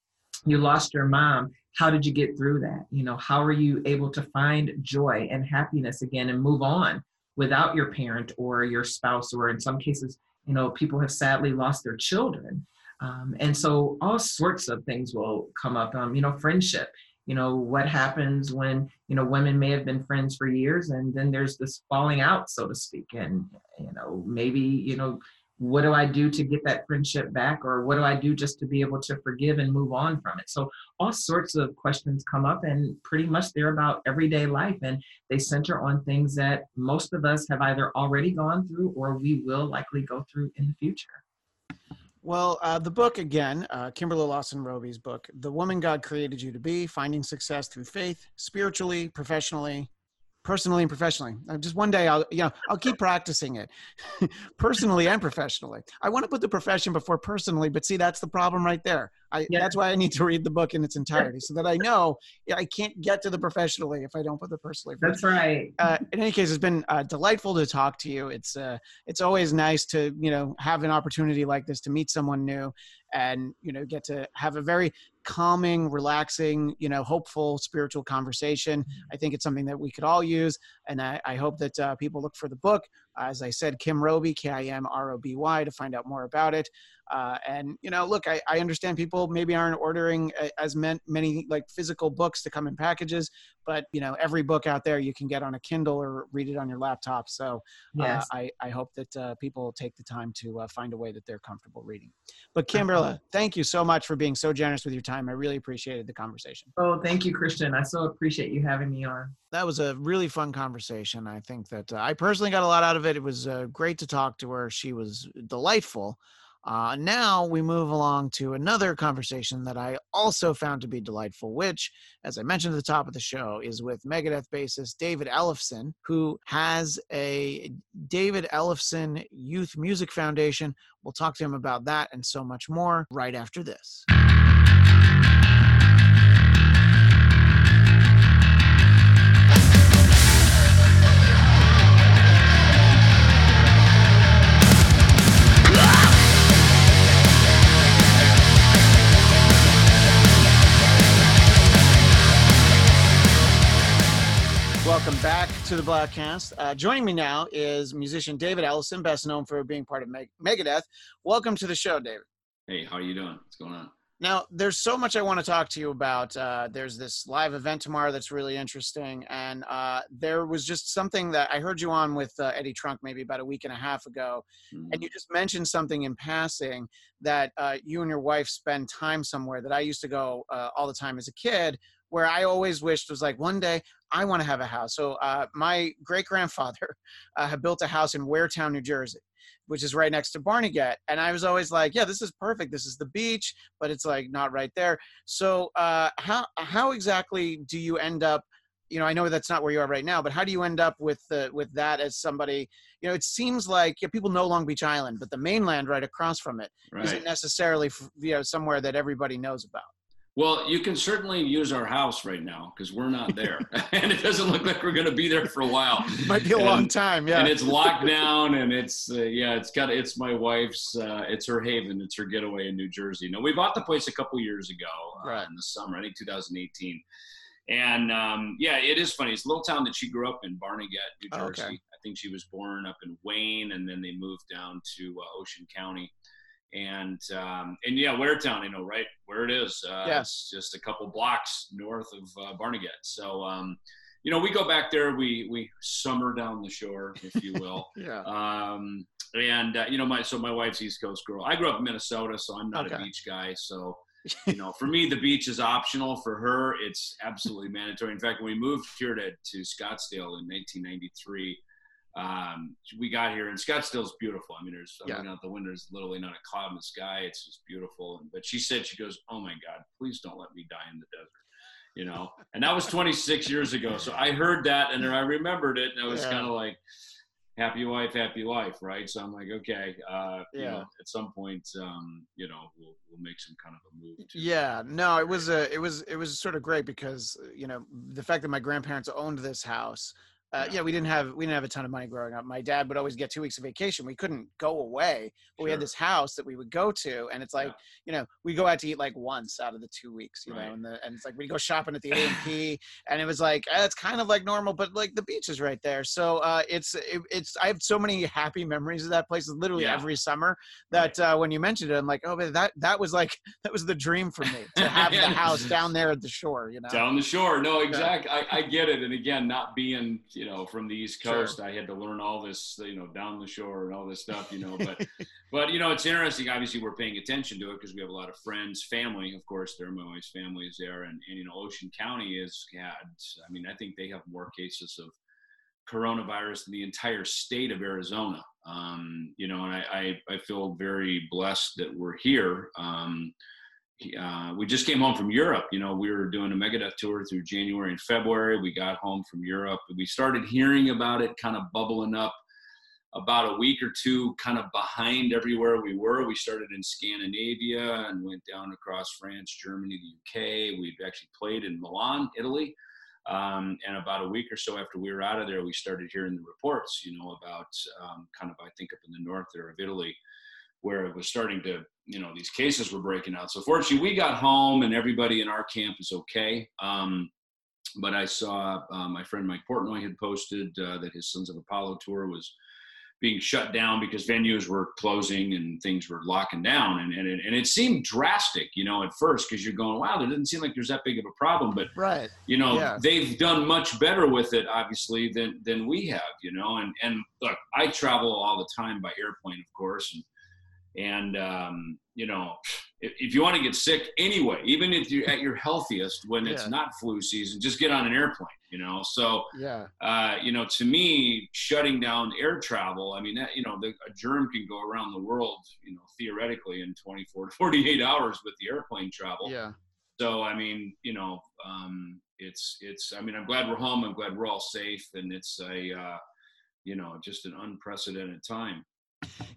you lost your mom. How did you get through that? You know how are you able to find joy and happiness again and move on without your parent or your spouse? Or in some cases you know people have sadly lost their children um, and so all sorts of things will come up um, you know friendship you know what happens when you know women may have been friends for years and then there's this falling out so to speak and you know maybe you know what do I do to get that friendship back? Or what do I do just to be able to forgive and move on from it? So, all sorts of questions come up, and pretty much they're about everyday life. And they center on things that most of us have either already gone through or we will likely go through in the future. Well, uh, the book again, uh, Kimberla Lawson Roby's book, "The Woman God Created You to Be: Finding Success Through Faith, Spiritually, Professionally, Personally, and Professionally." Uh, just one day, I'll you know I'll keep practicing it, personally and professionally. I want to put the profession before personally, but see that's the problem right there. I, Yeah. That's why I need to read the book in its entirety, so that I know I can't get to the professionally if I don't put the personally. first That's right. uh, in any case, it's been uh, delightful to talk to you. It's uh, it's always nice to you know have an opportunity like this to meet someone new, and you know get to have a very calming, relaxing, you know, hopeful, spiritual conversation. I think it's something that we could all use, and I, I hope that uh, people look for the book. As I said, Kim Roby, K I M R O B Y, to find out more about it. Uh, and you know, look, I, I understand people maybe aren't ordering as many like physical books to come in packages, but you know, every book out there you can get on a Kindle or read it on your laptop. So Yes. uh, I, I hope that uh, people take the time to uh, find a way that they're comfortable reading. But Kimberla, thank you so much for being so generous with your time. I really appreciated the conversation. oh, thank you, Christian. I so appreciate you having me on. That was a really fun conversation. I think that uh, I personally got a lot out of it. It was uh, great to talk to her. She was delightful. Uh, now we move along to another conversation that I also found to be delightful, which, as I mentioned at the top of the show, is with Megadeth bassist David Ellefson, who has a David Ellefson Youth Music Foundation. We'll talk to him about that and so much more right after this. Welcome back to the Bladtcast. Uh, joining me now is musician David Ellefson, best known for being part of Meg- Megadeth. Welcome to the show, David. Hey, how are you doing? What's going on? Now, there's so much I want to talk to you about. Uh, there's this live event tomorrow that's really interesting, and uh, there was just something that I heard you on with uh, Eddie Trunk maybe about a week and a half ago, Mhm. and you just mentioned something in passing that uh, you and your wife spend time somewhere that I used to go uh, all the time as a kid, where I always wished was like one day I want to have a house. So uh, my great grandfather uh, had built a house in Waretown, New Jersey, which is right next to Barnegat, and I was always like, yeah, this is perfect. This is the beach, but it's like not right there. So uh, how how exactly do you end up? You know, I know that's not where you are right now, but how do you end up with the with that as somebody? You know, it seems like yeah, people know Long Beach Island, but the mainland right across from it Right. not necessarily you know somewhere that everybody knows about. Well, you can certainly use our house right now because we're not there, and it doesn't look like we're going to be there for a while. Might be a And- long time, yeah. And it's locked down, and it's uh, yeah, it's got it's my wife's, uh, it's her haven, it's her getaway in New Jersey. No, we bought the place a couple years ago uh, Right. in the summer, I think 2018. And um, yeah, it is funny. It's a little town that she grew up in, Barnegat, New Oh, Jersey. okay. I think she was born up in Wayne, and then they moved down to uh, Ocean County. And um, and yeah, Waretown, you know, right where it is. Uh, Yeah. It's just a couple blocks north of uh, Barnegat. So um, you know, we go back there. We we summer down the shore, if you will. yeah. um, and uh, you know, my so my wife's East Coast girl. I grew up in Minnesota, so I'm not a beach guy. So you know, for me, the beach is optional. For her, it's absolutely mandatory. In fact, when we moved here to to Scottsdale in 1993. Um, we got here and Scottsdale's beautiful. I mean, there's Yeah. looking out the window, there's literally not a cloud in the sky. It's just beautiful. And, but she said, she goes, "Oh my God, please don't let me die in the desert." You know, and that was 26 years ago. So I heard that and then I remembered it, and I was Yeah. kind of like, "Happy wife, happy life," right? So I'm like, okay, uh, you know, at some point, um, you know, we'll we'll make some kind of a move. To, Yeah, no, it was a, it was, it was sort of great because you know the fact that my grandparents owned this house. Uh, Yeah. yeah, we didn't have we didn't have a ton of money growing up. My dad would always get two weeks of vacation. We couldn't go away, but we had this house that we would go to, and it's like Yeah. you know we go out to eat like once out of the two weeks, you Right. know, and the and it's like we go shopping at the A and P, and it was like uh, it's kind of like normal, but like the beach is right there, so uh, it's it, it's I have so many happy memories of that place. Literally Yeah. every summer that uh, when you mentioned it, I'm like, oh, but that that was like that was the dream for me to have the house down there at the shore, you know. down the shore. No, exactly. I, I get it. And again, not being, you know, from the East Sure. Coast, I had to learn all this, you know, down the shore and all this stuff, you know, but, but, you know, it's interesting. Obviously we're paying attention to it because we have a lot of friends, family, of course, there, are my wife's family is there. And, and, you know, Ocean County has had, I mean, I think they have more cases of coronavirus than the entire state of Arizona. Um, you know, and I, I, I feel very blessed that we're here. Um, uh, we just came home from Europe. You know, we were doing a Megadeth tour through January and February. We got home from Europe. We started hearing about it kind of bubbling up about a week or two, kind of behind everywhere we were. We started in Scandinavia and went down across France, Germany, the UK. We'd actually played in Milan, Italy. Um, and about a week or so after we were out of there, we started hearing the reports, you know, about um, kind of, I think, up in the north there of Italy, where it was starting to, you know, these cases were breaking out. So fortunately, we got home and everybody in our camp is okay. Um, but I saw uh, my friend Mike Portnoy had posted uh, that his Sons of Apollo tour was being shut down because venues were closing and things were locking down. And, and, it, and it seemed drastic, you know, at first, because you're going, wow, there doesn't seem like there's that big of a problem. But Right. you know Yeah. they've done much better with it obviously than than we have you know and and look i travel all the time by airplane of course and and um, you know if, if you want to get sick anyway even if you're at your healthiest when it's not flu season just get on an airplane you know so Yeah. uh, you know to me shutting down air travel i mean that you know the, a germ can go around the world you know theoretically in 24 to 48 hours with the airplane travel Yeah. so I mean, you know, um, it's it's. I mean, I'm glad we're home. I'm glad we're all safe, and it's a, uh, you know, just an unprecedented time.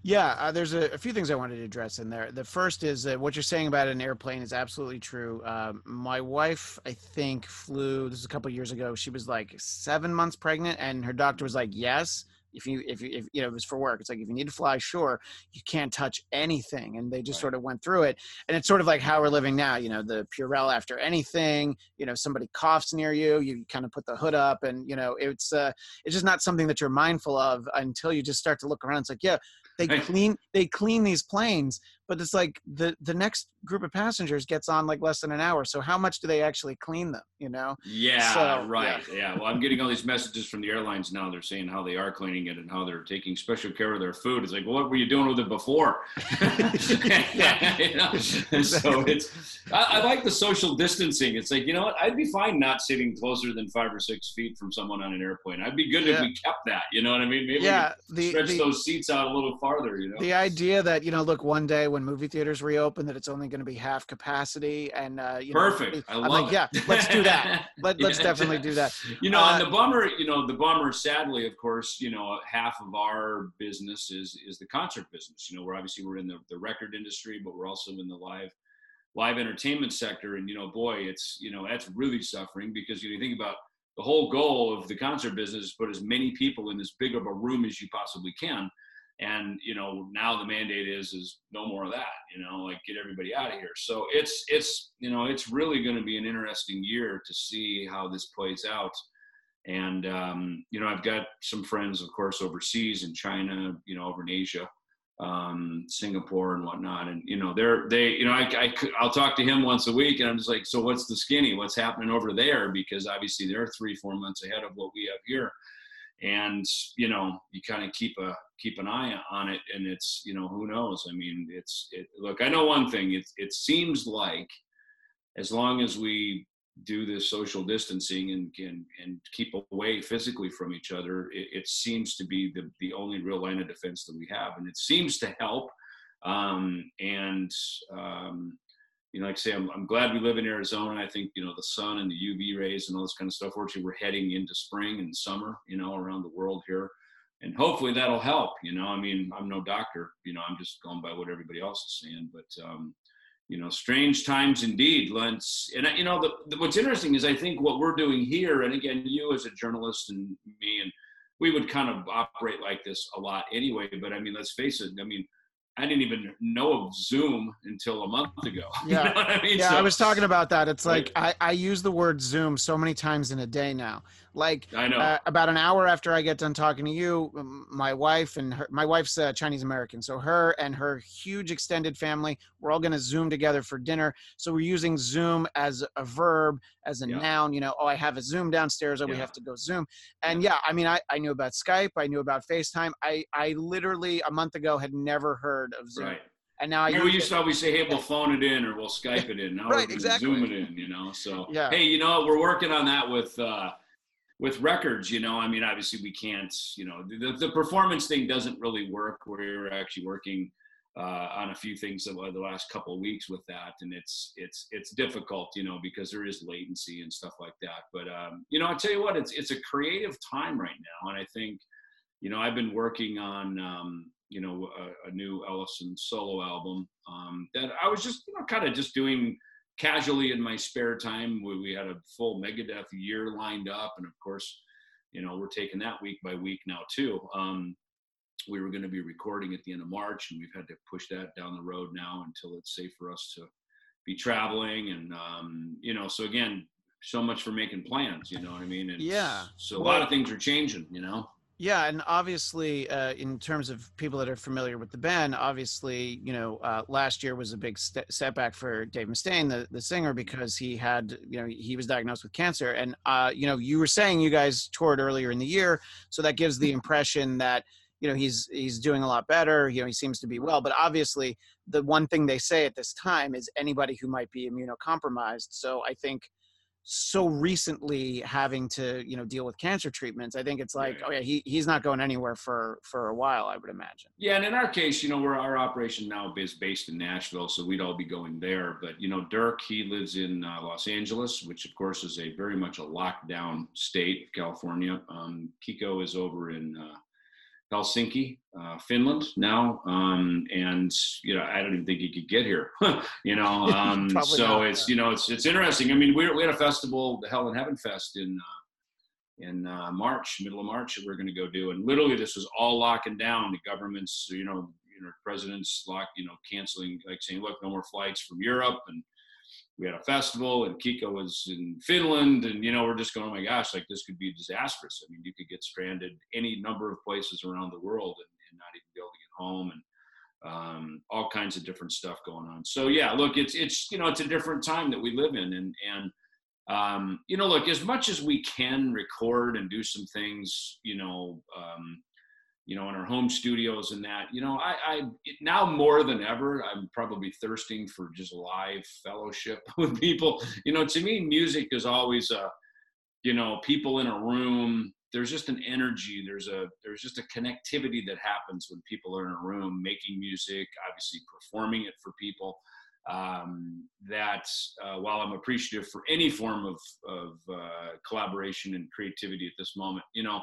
Yeah, uh, there's a, a few things I wanted to address in there. The first is that what you're saying about an airplane is absolutely true. Um, my wife, I think, flew. This is a couple years ago. She was like seven months pregnant, and her doctor was like, "Yes, if you if you if you know it was for work. It's like if you need to fly, sure, you can't touch anything." And they just Right. sort of went through it, and it's sort of like how we're living now. You know, the Purell after anything. You know, somebody coughs near you, you kind of put the hood up, and you know, it's uh, it's just not something that you're mindful of until you just start to look around. It's like, yeah, they clean they clean these planes but it's like the the next group of passengers gets on like less than an hour. So how much do they actually clean them? You know? Yeah, So, right. Yeah. Well, I'm getting all these messages from the airlines now. They're saying how they are cleaning it and how they're taking special care of their food. It's like, well, what were you doing with it before? Yeah. You know? So it's, I, I like the social distancing. It's like, you know what? I'd be fine not sitting closer than five or six feet from someone on an airplane. I'd be good if we kept that. You know what I mean? Maybe Yeah, we the stretch the, those seats out a little farther. You know? the idea that you know, look, one day when movie theaters reopen, that it's only going to be half capacity, and uh, you know, Perfect. I I'm love like, it. yeah, let's do that. Let, let's definitely do that. You know, Uh, and the bummer, you know, the bummer, sadly, of course, you know, half of our business is is the concert business. You know, we're obviously we're in the, the record industry, but we're also in the live live entertainment sector. And you know, boy, it's you know, that's really suffering because you, know, you think about the whole goal of the concert business is put as many people in as big of a room as you possibly can. And you know, now the mandate is is no more of that. You know, like get everybody out of here. So it's it's you know, it's really going to be an interesting year to see how this plays out and um, you know i've got some friends of course overseas in china you know over in asia um, singapore and whatnot and you know they're they you know I, I i'll talk to him once a week and i'm just like so what's the skinny what's happening over there because obviously they're three four months ahead of what we have here and you know you kind of keep a keep an eye on it and it's you know who knows i mean it's it look i know one thing it, it seems like as long as we do this social distancing and and, and keep away physically from each other, it, it seems to be the, the only real line of defense that we have. And it seems to help. Um, and, um, you know, like I say, I'm, I'm glad we live in Arizona. I think, you know, the sun and the UV rays and all this kind of stuff. Fortunately, we're heading into spring and summer, you know, around the world here. And hopefully that'll help. You know, I mean, I'm no doctor, you know, I'm just going by what everybody else is saying. But, um, you know, strange times indeed, Lentz. And you know, the, the, what's interesting is I think what we're doing here, and again, you as a journalist and me, and we would kind of operate like this a lot anyway. But I mean, let's face it. I mean, I didn't even know of Zoom until a month ago. Yeah. you know what I mean? Yeah, So- I was talking about that. It's like. I, I use the word Zoom so many times in a day now. Like I know. uh, about an hour after I get done talking to you, my wife and her, my wife's uh, Chinese American, so her and her huge extended family, we're all going to Zoom together for dinner. So we're using Zoom as a verb, as a Yeah. noun. You know, oh, I have a Zoom downstairs. Oh, we have to go Zoom. And yeah, I mean, I, I knew about Skype. I knew about FaceTime. I I literally a month ago had never heard of Zoom, right. and now I we used it. to always say, "Hey, we'll phone it in or we'll Skype it in." Now Right, we're exactly. Zoom it in. You know, so Yeah. hey, you know, we're working on that with uh, with records. You know, I mean, obviously we can't. You know, the, the performance thing doesn't really work. We're actually working uh, on a few things the, the last couple of weeks with that, and it's it's it's difficult. You know, because there is latency and stuff like that. But um, you know, I tell you what, it's it's a creative time right now, and I think you know, I've been working on, um, you know, a, a new Ellefson solo album um, that I was just, you know, kind of just doing casually in my spare time. We, we had a full Megadeth year lined up, and of course, you know, we're taking that week by week now too. Um, we were going to be recording at the end of March, and we've had to push that down the road now until it's safe for us to be traveling. And um, you know, so again, so much for making plans. You know what I mean? And Yeah. So a lot of things are changing. You know. Yeah, and obviously, uh, in terms of people that are familiar with the band, obviously, you know, uh, last year was a big st- setback for Dave Mustaine, the, the singer, because he had, you know, he was diagnosed with cancer. And, uh, you know, you were saying you guys toured earlier in the year, so that gives the impression that, you know, he's he's doing a lot better. You know, he seems to be well. But obviously, the one thing they say at this time is anybody who might be immunocompromised. So I think so recently having to you know deal with cancer treatments i think it's like Yeah. oh yeah he, he's not going anywhere for for a while i would imagine Yeah, and in our case, you know, we're our operation now is based in Nashville, so we'd all be going there. But you know, Dirk, he lives in uh, Los Angeles, which of course is a very much a lockdown state, California. Um, Kiko is over in uh, Helsinki, uh, Finland now, um, and you know, I don't even think he could get here. you know, um, so not, it's you know, it's it's interesting. I mean, we we had a festival, the Hell and Heaven Fest in. Uh, in uh, March, middle of March, that we're going to go do. And literally, this was all locking down. The governments, you know, you know, presidents lock, you know, canceling, like saying, look, no more flights from Europe. And we had a festival, and Kiko was in Finland, and you know, we're just going, oh my gosh, like this could be disastrous. I mean, you could get stranded any number of places around the world and, and not even be able to get home. And um, all kinds of different stuff going on. So yeah, look, it's it's you know it's a different time that we live in, and and um, you know, look, as much as we can record and do some things, you know, um, you know, in our home studios and that, you know, I, I now more than ever, I'm probably thirsting for just live fellowship with people. You know, to me, music is always a, you know, people in a room. There's just an energy. There's a there's just a connectivity that happens when people are in a room making music, obviously performing it for people um, that uh, while I'm appreciative for any form of, of uh, collaboration and creativity at this moment, you know,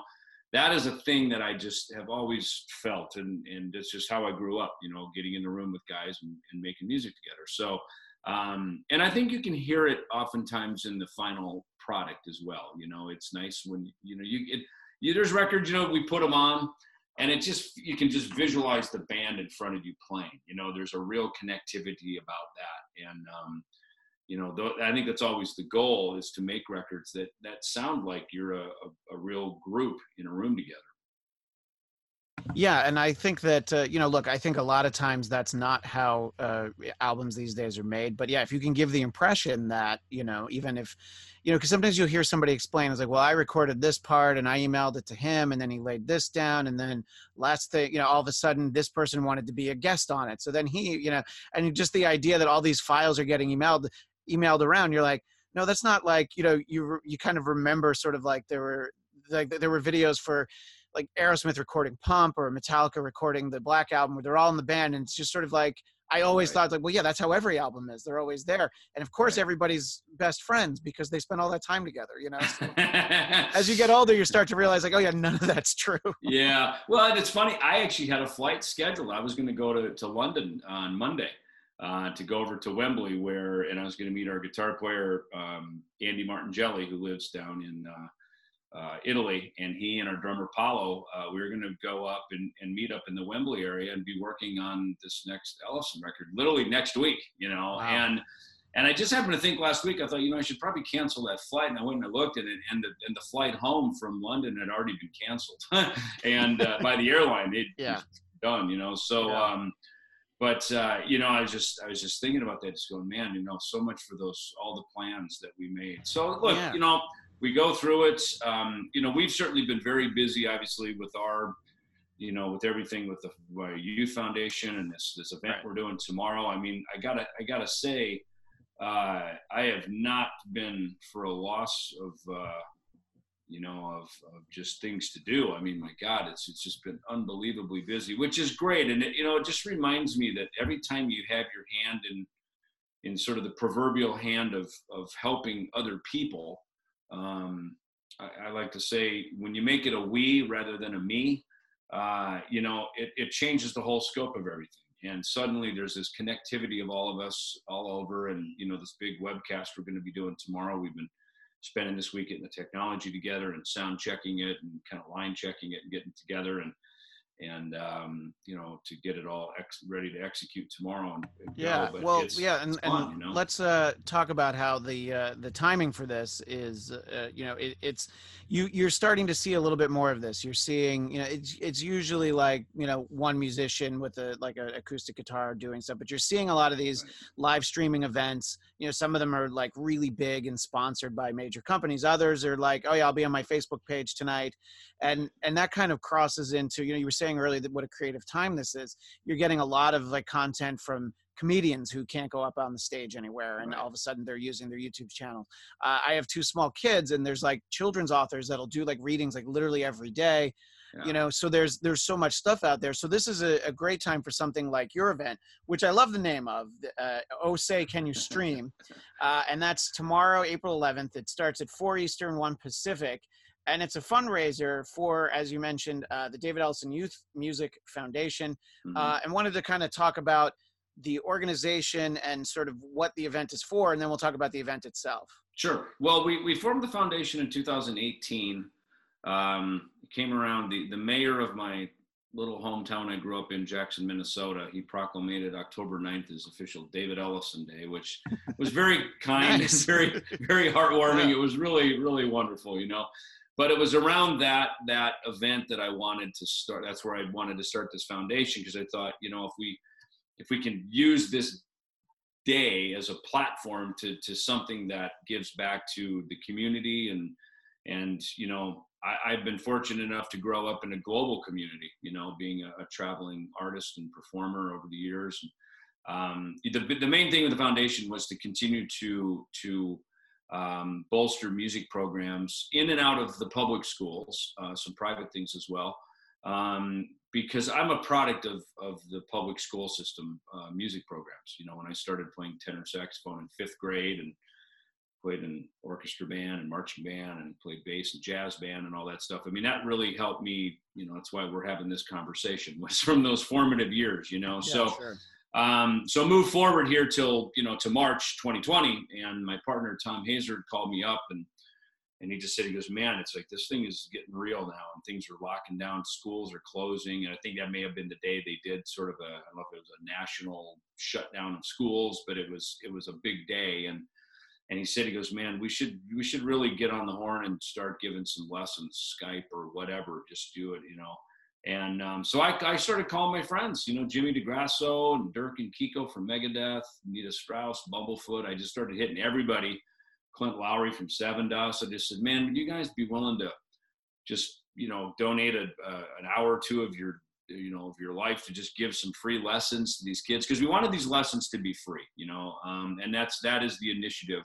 that is a thing that I just have always felt, and and it's just how I grew up. You know, getting in the room with guys and, and making music together. So, um, and I think you can hear it oftentimes in the final product as well. You know, it's nice when you know you it. You, there's records, you know, we put them on and it just you can just visualize the band in front of you playing you know there's a real connectivity about that and um, you know th- i think that's always the goal is to make records that that sound like you're a, a, a real group in a room together yeah, and I think that uh, you know, look, I think a lot of times that's not how uh, albums these days are made. But yeah, if you can give the impression that you know, even if you know, because sometimes you'll hear somebody explain, it's like, well, I recorded this part and I emailed it to him, and then he laid this down, and then last thing, you know, all of a sudden this person wanted to be a guest on it, so then he, you know, and just the idea that all these files are getting emailed emailed around, you're like, no, that's not like you know, you you kind of remember sort of like there were like there were videos for like Aerosmith recording Pump or Metallica recording the Black album where they're all in the band and it's just sort of like I always right. thought like well yeah that's how every album is they're always there and of course right. everybody's best friends because they spend all that time together you know so as you get older you start to realize like oh yeah none of that's true yeah well it's funny I actually had a flight scheduled I was going to go to, to London on Monday uh, to go over to Wembley where and I was going to meet our guitar player um, Andy Martongelli who lives down in uh, uh, Italy, and he and our drummer Paolo, uh, we were going to go up and, and meet up in the Wembley area and be working on this next Ellefson record, literally next week, you know. Wow. And and I just happened to think last week, I thought, you know, I should probably cancel that flight, and I went and I looked at it, and the and the flight home from London had already been canceled, and uh, by the airline, it yeah. done, you know. So. Yeah. Um, but uh, you know, I was just I was just thinking about that, just going, man, you know, so much for those all the plans that we made. So look, yeah. you know, we go through it. Um, you know, we've certainly been very busy, obviously, with our, you know, with everything with the youth foundation and this this event right. we're doing tomorrow. I mean, I gotta I gotta say, uh, I have not been for a loss of. Uh, you know, of, of just things to do. I mean, my God, it's it's just been unbelievably busy, which is great. And it, you know, it just reminds me that every time you have your hand in in sort of the proverbial hand of of helping other people, um, I, I, like to say when you make it a we rather than a me, uh, you know, it, it changes the whole scope of everything. And suddenly there's this connectivity of all of us all over. And, you know, this big webcast we're going to be doing tomorrow, we've been spending this week getting the technology together and sound checking it and kind of line checking it and getting together. And and um, you know to get it all ex- ready to execute tomorrow. And, and yeah, go. well, yeah, and, fun, and you know? let's uh, talk about how the uh, the timing for this is. Uh, you know, it, it's you you're starting to see a little bit more of this. You're seeing, you know, it's it's usually like you know one musician with a like an acoustic guitar doing stuff, but you're seeing a lot of these right. live streaming events. You know, some of them are like really big and sponsored by major companies. Others are like, oh yeah, I'll be on my Facebook page tonight, and and that kind of crosses into you know you were saying earlier that what a creative time this is you're getting a lot of like content from comedians who can't go up on the stage anywhere and right. all of a sudden they're using their youtube channel. Uh, i have two small kids and there's like children's authors that'll do like readings like literally every day yeah. you know so there's there's so much stuff out there. So this is a, a, great time for something like your event which i love the name of uh, oh say can you stream? Uh, and that's tomorrow april 11th it starts at 4 eastern 1 pacific and it's a fundraiser for, as you mentioned, uh, the David Ellefson Youth Music Foundation, mm-hmm. uh, and wanted to kind of talk about the organization and sort of what the event is for, and then we'll talk about the event itself. Sure. Well, we, we formed the foundation in 2018. Um, came around the, the mayor of my little hometown I grew up in, Jackson, Minnesota. He proclaimed October 9th as official David Ellefson Day, which was very kind nice. very, very heartwarming. Yeah. It was really, really wonderful, you know but it was around that that event that I wanted to start. That's where I wanted to start this foundation because I thought, you know, if we if we can use this day as a platform to to something that gives back to the community and and you know I, have been fortunate enough to grow up in a global community you know being a, a traveling artist and performer over the years um, the, the main thing with the foundation was to continue to to um, bolster music programs in and out of the public schools uh, some private things as well um, because I'm a product of, of the public school system uh, music programs. You know, when I started playing tenor saxophone in fifth grade and played in orchestra band and marching band and played bass and jazz band and all that stuff. I mean, that really helped me. You know, that's why we're having this conversation was from those formative years. You know, yeah, so. Sure. Um, so move forward here till you know to March 2020, and my partner Thom Hazaert called me up and and he just said, he goes, man, it's like this thing is getting real now, and things are locking down. Schools are closing, and I think that may have been the day they did sort of a, I don't know if it was a national shutdown of schools, but it was it was a big day. And and he said, he goes, man, we should we should really get on the horn and start giving some lessons, Skype or whatever, just do it, you know. And um, so I, I started calling my friends, you know, Jimmy DeGrasso and Dirk and Kiko from Megadeth, Nita Strauss, Bumblefoot. I just started hitting everybody Clint Lowery from Sevendust. I just said, man, would you guys be willing to just, you know, donate a, uh, an hour or two of your, you know, of your life to just give some free lessons to these kids? Because we wanted these lessons to be free, you know, um, and that's, that is the initiative.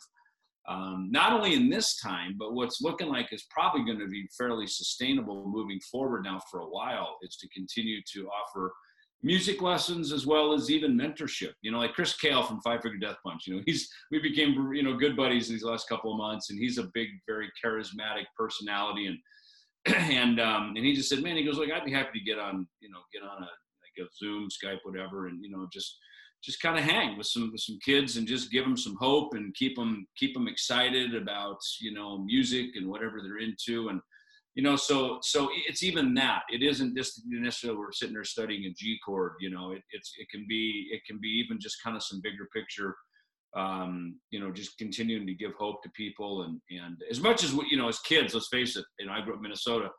Um, not only in this time, but what's looking like is probably going to be fairly sustainable moving forward now for a while is to continue to offer music lessons as well as even mentorship. You know, like Chris Kael from Five Finger Death Punch. You know, he's we became you know good buddies these last couple of months, and he's a big, very charismatic personality, and and um, and he just said, man, he goes like I'd be happy to get on you know get on a like a Zoom, Skype, whatever, and you know just just kind of hang with some with some kids and just give them some hope and keep them keep them excited about you know music and whatever they're into and you know so so it's even that. It isn't just necessarily we're sitting there studying a g chord you know it, it's it can be it can be even just kind of some bigger picture um, you know just continuing to give hope to people and and as much as we, you know as kids let's face it you know i grew up in minnesota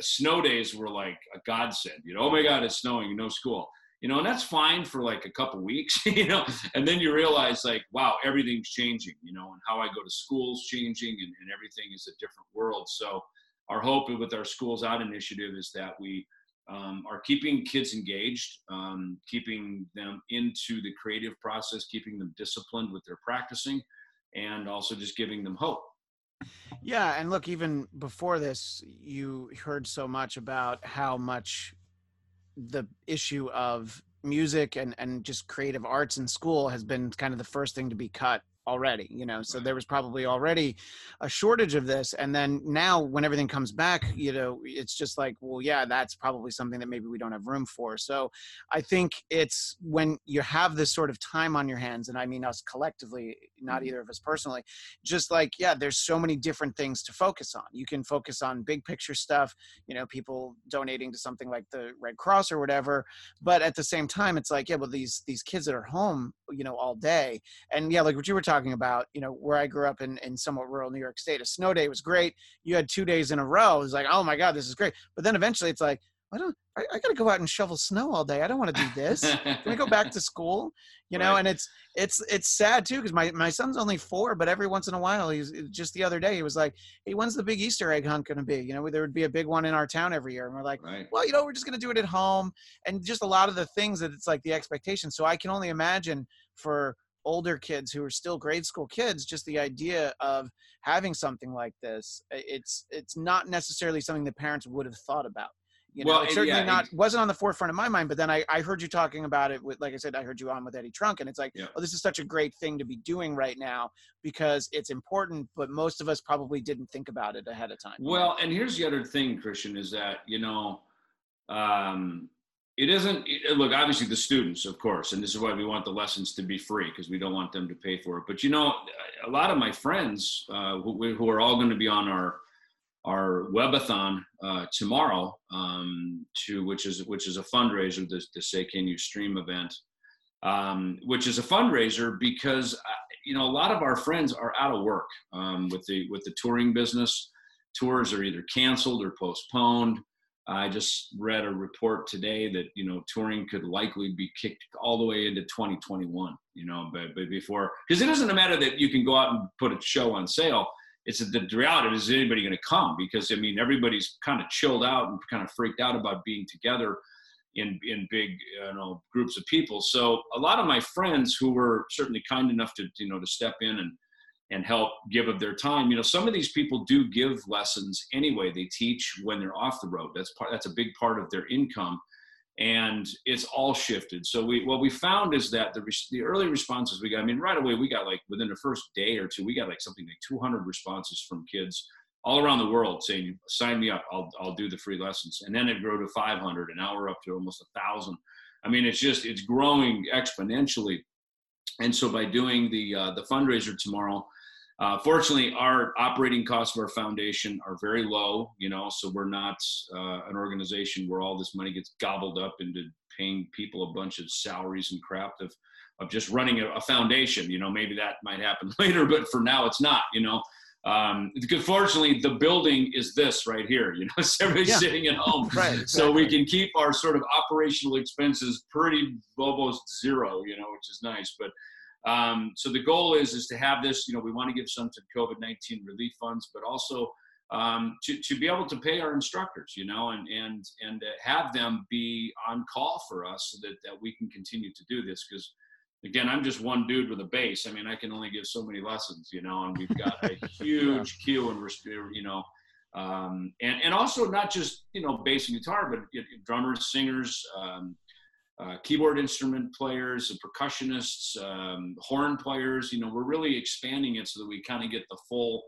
snow days were like a godsend you know oh my god it's snowing no school you know and that's fine for like a couple weeks you know and then you realize like wow everything's changing you know and how i go to school's changing and, and everything is a different world so our hope with our schools out initiative is that we um, are keeping kids engaged, um, keeping them into the creative process, keeping them disciplined with their practicing, and also just giving them hope. Yeah, and look, even before this, you heard so much about how much the issue of music and, and just creative arts in school has been kind of the first thing to be cut already you know so there was probably already a shortage of this and then now when everything comes back you know it's just like well yeah that's probably something that maybe we don't have room for. So i think it's when you have this sort of time on your hands and i mean us collectively not mm-hmm. either of us personally just like yeah there's so many different things to focus on. You can focus on big picture stuff you know people donating to something like the red cross or whatever but at the same time it's like yeah well these these kids that are home you know all day and yeah like what you were talking talking about, you know, where I grew up in, in somewhat rural New York State, a snow day was great. You had two days in a row. It was like, oh my God, this is great. But then eventually it's like, I don't, I, I got to go out and shovel snow all day. I don't want to do this. Can we go back to school? You know, right. and it's, it's, it's sad too. Cause my, my son's only four, but every once in a while, he's just the other day, he was like, Hey, when's the big Easter egg hunt going to be? You know, there would be a big one in our town every year. And we're like, right. well, you know, we're just going to do it at home. And just a lot of the things that it's like the expectation. So I can only imagine for older kids who are still grade school kids just the idea of having something like this it's it's not necessarily something that parents would have thought about you know well, it's certainly yeah, not wasn't on the forefront of my mind but then I, I heard you talking about it with like i said i heard you on with eddie trunk and it's like yeah. oh this is such a great thing to be doing right now because it's important but most of us probably didn't think about it ahead of time well and here's the other thing christian is that you know um it isn't look obviously the students of course and this is why we want the lessons to be free because we don't want them to pay for it. But you know a lot of my friends uh, who, who, are all going to be on our our webathon uh, tomorrow um, to which is which is a fundraiser the, the say can you stream event um, which is a fundraiser because uh, you know a lot of our friends are out of work um, with the with the touring business. Tours are either canceled or postponed I just read a report today that you know touring could likely be kicked all the way into 2021. You know, but, but before because it doesn't matter that you can go out and put a show on sale. It's the reality is anybody going to come because I mean everybody's kind of chilled out and kind of freaked out about being together in in big you know groups of people. So a lot of my friends who were certainly kind enough to you know to step in and and help give of their time. You know, some of these people do give lessons anyway. They teach when they're off the road. That's part. That's a big part of their income, and it's all shifted. So we what we found is that the the early responses we got. I mean, right away we got like within the first day or two, we got like something like 200 responses from kids all around the world saying, "Sign me up. I'll I'll do the free lessons." And then it grew to 500, and now we're up to almost a thousand. I mean, it's just it's growing exponentially. And so by doing the uh, the fundraiser tomorrow, uh, fortunately, our operating costs of our foundation are very low, you know, so we're not uh, an organization where all this money gets gobbled up into paying people a bunch of salaries and crap of, of just running a, a foundation. You know, maybe that might happen later, but for now it's not, you know. Um, because fortunately, the building is this right here. You know, so everybody's yeah. sitting at home, right? Exactly. So we can keep our sort of operational expenses pretty almost zero. You know, which is nice. But um, so the goal is is to have this. You know, we want to give some to COVID nineteen relief funds, but also um, to to be able to pay our instructors. You know, and and and have them be on call for us so that that we can continue to do this because. Again, I'm just one dude with a bass. I mean, I can only give so many lessons, you know, and we've got a huge yeah. queue, and we're, you know, um, and and also not just you know bass and guitar, but drummers, singers, um, uh, keyboard instrument players and percussionists, um, horn players. You know, we're really expanding it so that we kind of get the full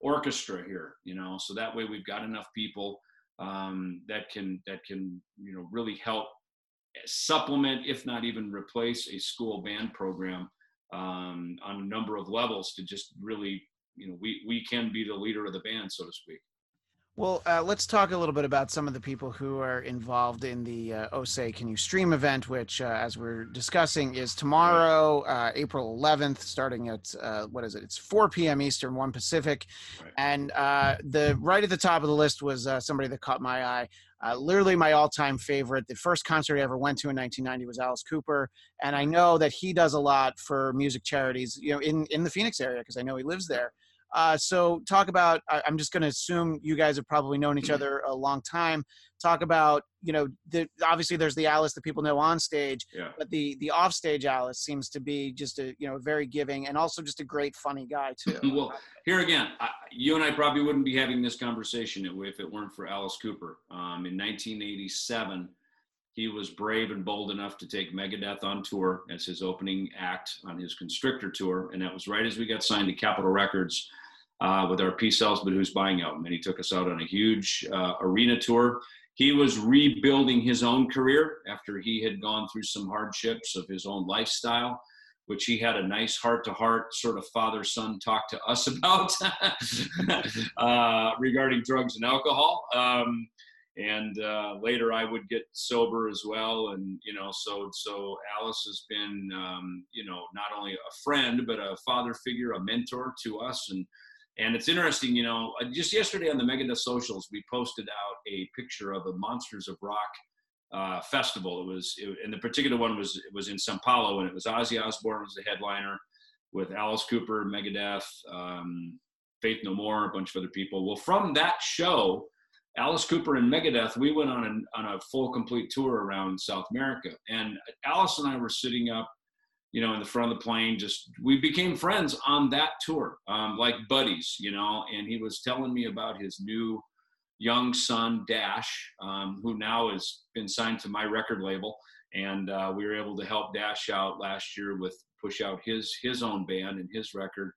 orchestra here. You know, so that way we've got enough people um, that can that can you know really help supplement, if not even replace, a school band program um, on a number of levels to just really you know we we can be the leader of the band, so to speak. Well, uh, let's talk a little bit about some of the people who are involved in the uh, OSE Can You Stream event, which, uh, as we're discussing, is tomorrow, uh, April 11th, starting at uh, what is it? It's 4 p.m. Eastern, 1 Pacific. Right. And uh, the right at the top of the list was uh, somebody that caught my eye. literally my all-time favorite. The first concert I ever went to in 1990 was Alice Cooper, and I know that he does a lot for music charities, you know, in in the Phoenix area because I know he lives there. Uh, so talk about. I, am just going to assume you guys have probably known each mm-hmm. other a long time. Talk about you know the, obviously there's the Alice that people know on stage, yeah. but the the off stage Alice seems to be just a you know very giving and also just a great funny guy too. well, here again, I, you and I probably wouldn't be having this conversation if it weren't for Alice Cooper. Um, in 1987 he was brave and bold enough to take Megadeth on tour as his opening act on his Constrictor tour, and that was right as we got signed to Capitol Records uh, with our Peace Sells But Who's Buying album, and he took us out on a huge uh, arena tour. He was rebuilding his own career after he had gone through some hardships of his own lifestyle, which he had a nice heart-to-heart sort of father-son talk to us about uh, regarding drugs and alcohol. Um, and uh, later I would get sober as well. And you know, so so Alice has been um, you know not only a friend but a father figure, a mentor to us. And and it's interesting, you know, just yesterday on the Megadeth socials, we posted out a picture of a Monsters of Rock uh, festival. It was, it, and the particular one was it was in Sao Paulo, and it was Ozzy Osbourne was the headliner with Alice Cooper, Megadeth, um, Faith No More, a bunch of other people. Well, from that show Alice Cooper and Megadeth, we went on a, on a full complete tour around South America. And Alice and I were sitting up, you know, in the front of the plane, just, we became friends on that tour, um, like buddies, you know, and he was telling me about his new young son, Dash, um, who now has been signed to my record label. And uh, we were able to help Dash out last year with push out his, his own band and his record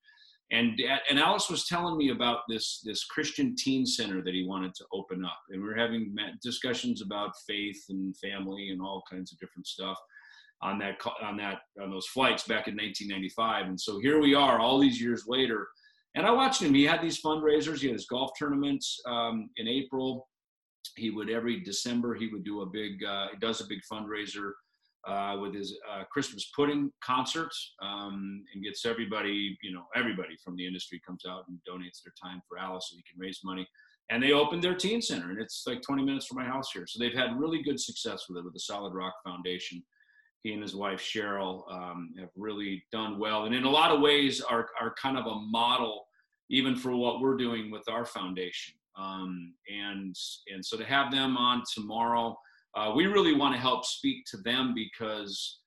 and and Alice was telling me about this this Christian teen center that he wanted to open up, and we were having discussions about faith and family and all kinds of different stuff on that on that on those flights back in 1995. And so here we are, all these years later, and I watched him. He had these fundraisers. He had his golf tournaments um, in April. He would every December he would do a big. Uh, he does a big fundraiser uh, with his uh, Christmas pudding concerts um, and gets everybody, you know, everybody from the industry comes out and donates their time for Alice so he can raise money. And they opened their teen center, and it's like 20 minutes from my house here. So they've had really good success with it with the Solid Rock Foundation. He and his wife Cheryl um, have really done well, and in a lot of ways are are kind of a model even for what we're doing with our foundation. Um, and and so to have them on tomorrow uh, we really want to help speak to them because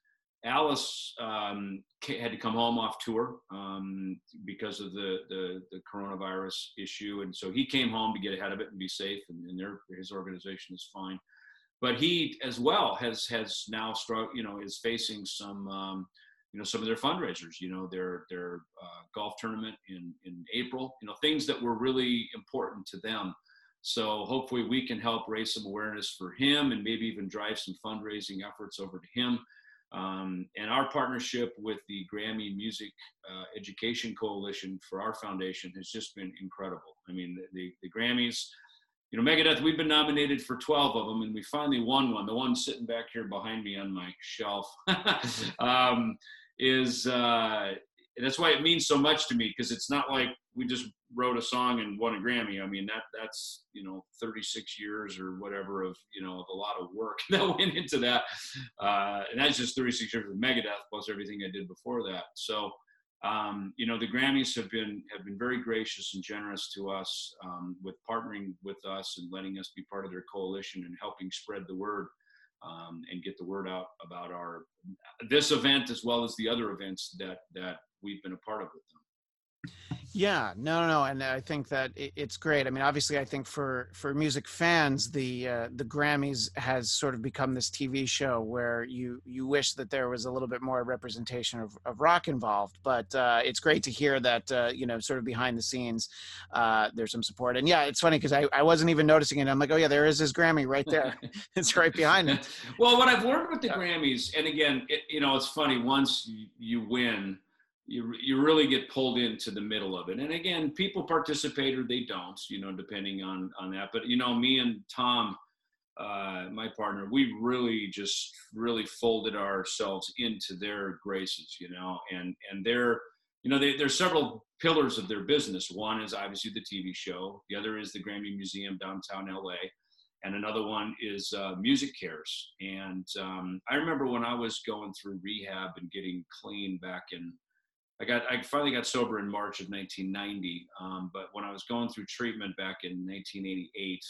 Alice um, had to come home off tour um, because of the, the, the coronavirus issue, and so he came home to get ahead of it and be safe, and, and their his organization is fine. But he, as well, has has now struck, you know, is facing some, um, you know, some of their fundraisers. You know, their their uh, golf tournament in in April. You know, things that were really important to them. So hopefully we can help raise some awareness for him and maybe even drive some fundraising efforts over to him. Um, and our partnership with the Grammy Music uh, Education Coalition for our foundation has just been incredible. I mean, the, the, the, Grammys, you know, Megadeth, we've been nominated for 12 of them, and we finally won one. The one sitting back here behind me on my shelf um, is, uh, that's why it means so much to me because it's not like we just wrote a song and won a Grammy. I mean, that that's you know 36 years or whatever of you know of a lot of work that went into that, uh, and that's just 36 years of Megadeth plus everything I did before that. So. Um, you know the Grammys have been have been very gracious and generous to us um, with partnering with us and letting us be part of their coalition and helping spread the word um, and get the word out about our this event as well as the other events that that we've been a part of with them. Yeah, no, no, no, and I think that it's great. I mean, obviously, I think for for music fans, the uh, the Grammys has sort of become this TV show where you you wish that there was a little bit more representation of, of rock involved. But uh, it's great to hear that uh, you know, sort of behind the scenes, uh, there's some support. And yeah, it's funny because I, I wasn't even noticing it. I'm like, oh yeah, there is this Grammy right there. it's right behind him. well, what I've learned with the Grammys, and again, it, you know, it's funny once you win you you really get pulled into the middle of it. And again, people participate or they don't, you know, depending on on that. But you know, me and Thom, uh, my partner, we really just really folded ourselves into their graces, you know, and and they're you know, they, there's several pillars of their business. One is obviously the TV show. The other is the Grammy Museum downtown LA, and another one is uh, Music Cares. And um, I remember when I was going through rehab and getting clean back in I got I finally got sober in March of 1990. Um, but when I was going through treatment back in 1988,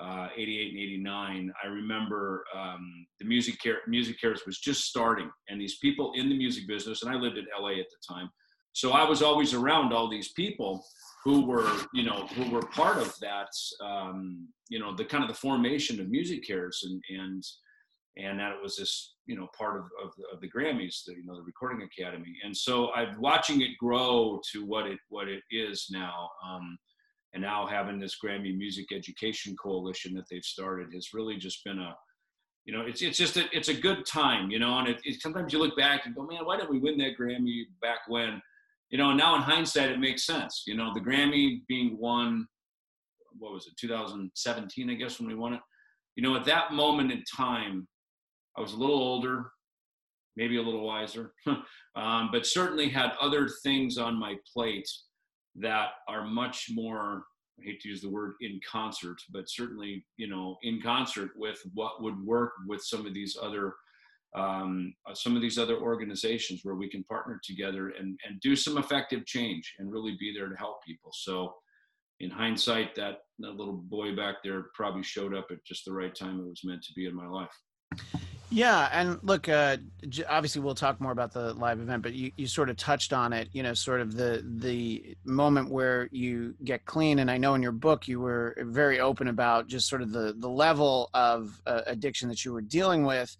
uh, 88 and 89, I remember um, the music care MusiCares was just starting, and these people in the music business, and I lived in LA at the time, so I was always around all these people who were you know who were part of that um, you know the kind of the formation of MusiCares and and and that it was this you know part of, of, of, the grammys the you know the recording academy. And so i'm watching it grow to what it what it is now um, and now having this grammy music education coalition that they've started has really just been a you know it's it's just a, it's a good time you know and it, it, sometimes you look back and go man why didn't we win that grammy back when? You know now in hindsight it makes sense. You know the grammy being won what was it 2017 i guess when we won it? You know at that moment in time I was a little older, maybe a little wiser, um, but certainly had other things on my plate that are much more I hate to use the word in concert, but certainly, you know, in concert with what would work with some of these other um, uh, some of these other organizations where we can partner together and, and do some effective change and really be there to help people. So in hindsight, that, that little boy back there probably showed up at just the right time it was meant to be in my life. Yeah, and look, uh, obviously we'll talk more about the live event, but you, you sort of touched on it. You know, sort of the the moment where you get clean, and I know in your book you were very open about just sort of the the level of uh, addiction that you were dealing with,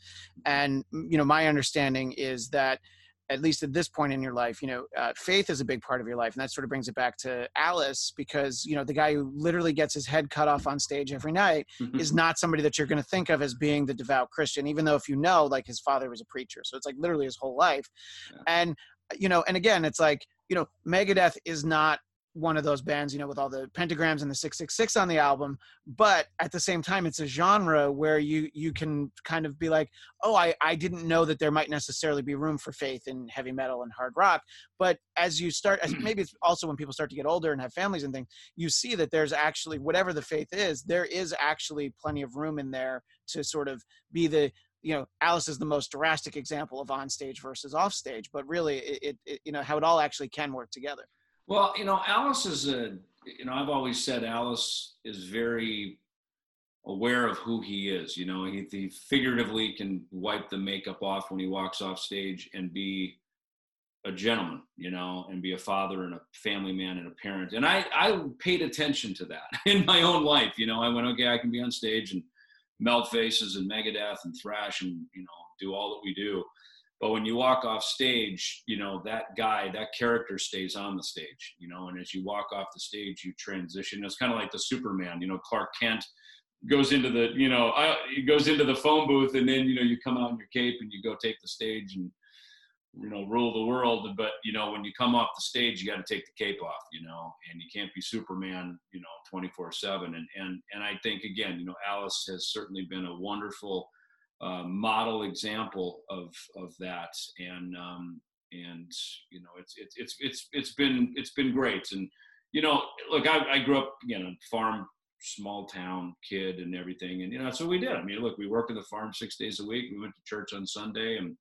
and you know, my understanding is that at least at this point in your life, you know, uh, faith is a big part of your life. And that sort of brings it back to Alice because, you know, the guy who literally gets his head cut off on stage every night mm-hmm. is not somebody that you're going to think of as being the devout Christian, even though if you know, like his father was a preacher. So it's like literally his whole life. Yeah. And, you know, and again, it's like, you know, Megadeth is not one of those bands, you know, with all the pentagrams and the 666 on the album, but at the same time it's a genre where you you can kind of be like, "Oh, I I didn't know that there might necessarily be room for faith in heavy metal and hard rock." But as you start as maybe it's also when people start to get older and have families and things, you see that there's actually whatever the faith is, there is actually plenty of room in there to sort of be the you know alice is the most drastic example of on stage versus off stage but really it, it, you know how it all actually can work together well you know alice is a you know i've always said alice is very aware of who he is you know he, he figuratively can wipe the makeup off when he walks off stage and be a gentleman, you know, and be a father and a family man and a parent. And I, I paid attention to that in my own life. You know, I went, okay, I can be on stage and melt faces and Megadeth and thrash and you know do all that we do. But when you walk off stage, you know that guy, that character stays on the stage. You know, and as you walk off the stage, you transition. It's kind of like the Superman. You know, Clark Kent goes into the you know I, he goes into the phone booth and then you know you come out in your cape and you go take the stage and you know rule the world but you know when you come off the stage you got to take the cape off you know and you can't be superman you know 24 7 and and and i think again you know alice has certainly been a wonderful uh, model example of of that. And um and you know it's it's it's it's it's been it's been great. And you know look i, I grew up you know farm small town kid and everything. And you know that's what we did. I mean look we worked in the farm six days a week. We went to church on sunday and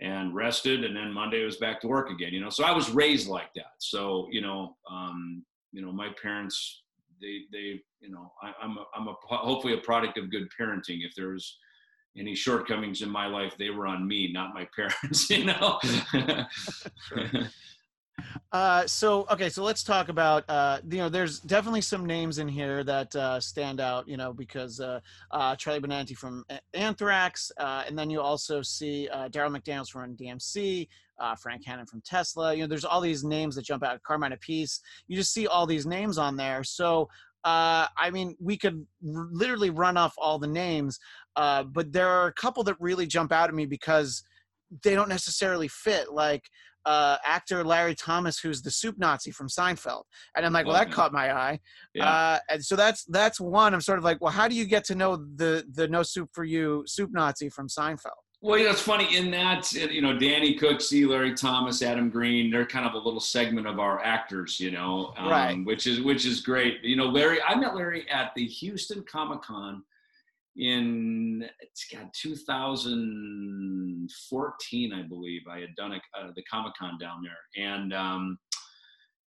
and rested. And then monday was back to work again you know. So i was raised like that. So you know um you know my parents they they you know I, i'm a, i'm a hopefully a product of good parenting. If there's any shortcomings in my life they were on me not my parents you know Uh, so okay, so let's talk about uh, you know there's definitely some names in here that uh, stand out, you know, because uh, uh, Charlie Benante from Anthrax, uh, and then you also see Darryl McDaniels from DMC, Frank Hannon from Tesla. You know, there's all these names that jump out. Carmine Appice. You just see all these names on there. So uh, I mean, we could r- literally run off all the names, uh, but there are a couple that really jump out at me because they don't necessarily fit. Like uh, actor Larry Thomas, who's the soup Nazi from Seinfeld, and I'm like, well, that caught my eye. Yeah. Uh, and so that's that's one. I'm sort of like, well, how do you get to know the the no soup for you soup Nazi from Seinfeld? Well, you know, it's funny in that, you know, Danny Cooksey, Larry Thomas, Adam Green, they're kind of a little segment of our actors, you know, um, Right. which is which is great. You know, Larry, I met Larry at the Houston Comic Con in it's got 2014, I believe. I had done a, uh, the Comic Con down there, and um,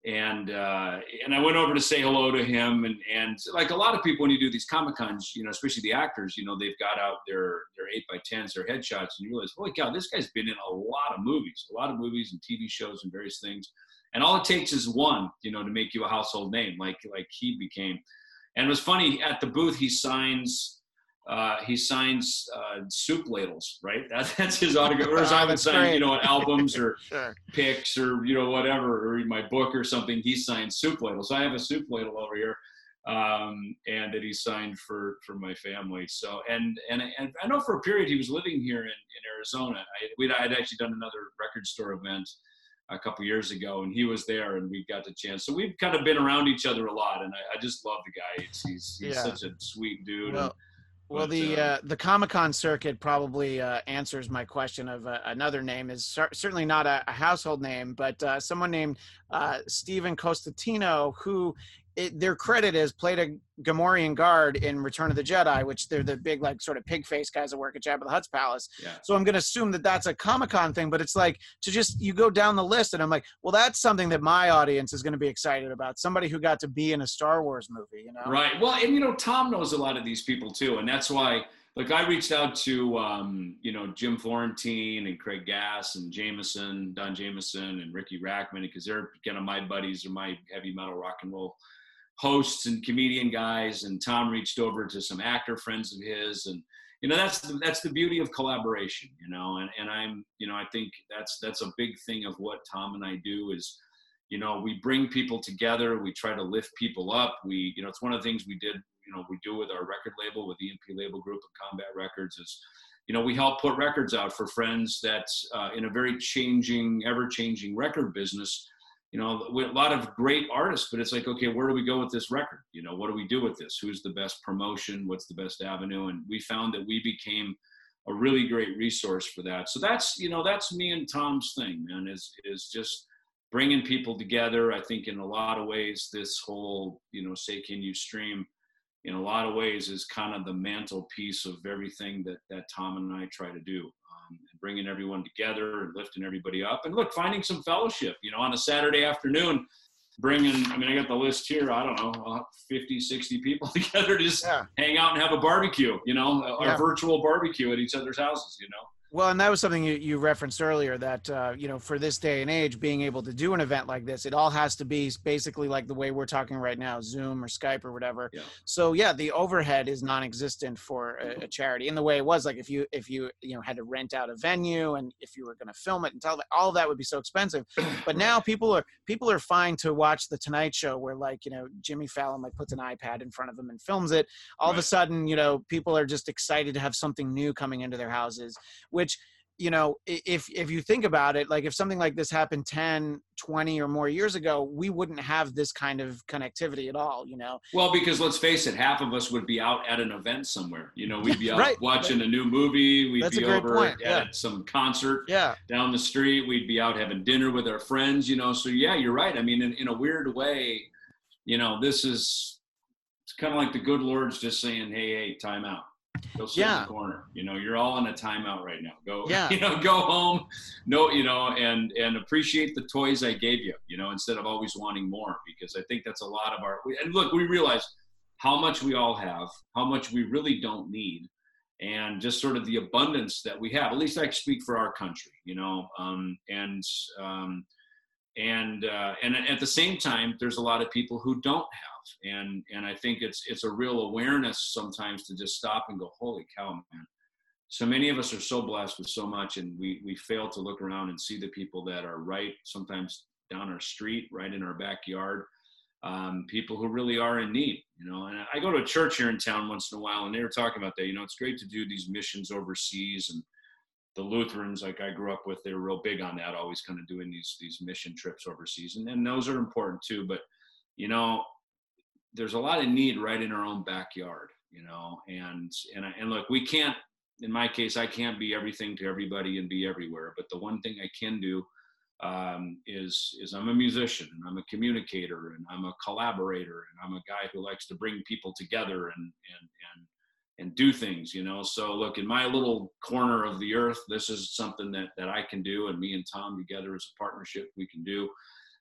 and uh, and I went over to say hello to him, and and like a lot of people when you do these Comic Cons, you know, especially the actors, you know, they've got out their their eight by tens, their headshots, and you realize, holy cow, this guy's been in a lot of movies, a lot of movies and TV shows and various things, and all it takes is one, you know, to make you a household name, like like he became. And it was funny at the booth, he signs. Uh, he signs uh, soup ladles, right? That, that's his autograph. Whereas I would sign, you know, albums or Sure. picks or you know whatever or my book or something he signs soup ladles so i have a soup ladle over here um, and that he signed for for my family so and and, and i know for a period he was living here in, in arizona i we'd i'd actually done another record store event a couple years ago and he was there and we got the chance so we've kind of been around each other a lot and i, I just love the guy he's he's, he's Yeah. such a sweet dude Well, well, But, the uh, uh, the Comic Con circuit probably uh, answers my question of uh, another name. Is cer- certainly not a, a household name, but uh, someone named uh, Stephen Costantino, who it, their credit is played a Gamorrean guard in Return of the Jedi, which they're the big like sort of pig face guys that work at Jabba the Hutt's palace. yeah So I'm going to assume that that's a Comic Con thing, but it's like to just you go down the list, and I'm like, well, that's something that my audience is going to be excited about. Somebody who got to be in a Star Wars movie, you know? Right. Well, and you know, Thom knows a lot of these people too, and that's why. Like I reached out to um, you know Jim Florentine and Craig Gass and Jamieson, Don Jamieson and Ricky Rackman because they're kind of my buddies or my heavy metal rock and roll hosts and comedian guys. And Thom reached over to some actor friends of his, and you know that's the, that's the beauty of collaboration, you know. And and I'm you know I think that's that's a big thing of what Thom and I do is you know we bring people together we try to lift people up we you know it's one of the things we did you know we do with our record label with emp label group of combat records is you know we help put records out for friends that uh, in a very changing ever changing record business you know, a lot of great artists, but it's like, okay, where do we go with this record? You know, what do we do with this? Who's the best promotion? What's the best avenue? And we found that we became a really great resource for that. So that's, you know, that's me and Thom's thing, man, is, is just bringing people together. I think in a lot of ways, this whole, you know, say, can you stream in a lot of ways is kind of the mantelpiece of everything that, that Thom and I try to do bringing everyone together and lifting everybody up. And look, finding some fellowship, you know, on a Saturday afternoon, bringing, I mean, I got the list here, I don't know, uh, 50, 60 people together to just yeah. hang out and have a barbecue, you know, yeah. a virtual barbecue at each other's houses, you know. Well, and that was something you, you referenced earlier that, uh, you know, for this day and age, being able to do an event like this, it all has to be basically like the way we're talking right now, Zoom or Skype or whatever. Yeah. So yeah, the overhead is non-existent for a, a, charity in the way it was like if you, if you, you know, had to rent out a venue and if you were going to film it and tell that all that would be so expensive. But now people are, people are fine to watch the Tonight Show where like, you know, Jimmy Fallon like puts an iPad in front of them and films it. All right. of a sudden, you know, people are just excited to have something new coming into their houses which you know if if you think about it like if something like this happened 10 20 or more years ago we wouldn't have this kind of connectivity at all you know well because let's face it half of us would be out at an event somewhere you know we'd be out right. watching a new movie we'd That's be over point. at yeah. some concert yeah. down the street we'd be out having dinner with our friends you know so yeah you're right i mean in, in a weird way you know this is it's kind of like the good lord's just saying hey hey time out Go sit yeah. in the corner. You know, you're all in a timeout right now. Go, yeah. you know, go home. No, you know, and and appreciate the toys I gave you. You know, instead of always wanting more, because I think that's a lot of our. And look, we realize how much we all have, how much we really don't need, and just sort of the abundance that we have. At least I speak for our country. You know, um, and um, and uh, and at the same time, there's a lot of people who don't have and and I think it's it's a real awareness sometimes to just stop and go, holy cow, man. So many of us are so blessed with so much, and we we fail to look around and see the people that are right sometimes down our street, right in our backyard. Um, people who really are in need, you know. And I go to a church here in town once in a while, and they were talking about that. You know, it's great to do these missions overseas, and the Lutherans, like I grew up with, they were real big on that, always kind of doing these these mission trips overseas, and, and those are important too. But you know, there's a lot of need right in our own backyard, you know, and and and look, we can't. In my case, I can't be everything to everybody and be everywhere. But the one thing I can do um, is is I'm a musician and I'm a communicator and I'm a collaborator and I'm a guy who likes to bring people together and and and and do things, you know. So look, in my little corner of the earth, this is something that that I can do, and me and Thom together as a partnership we can do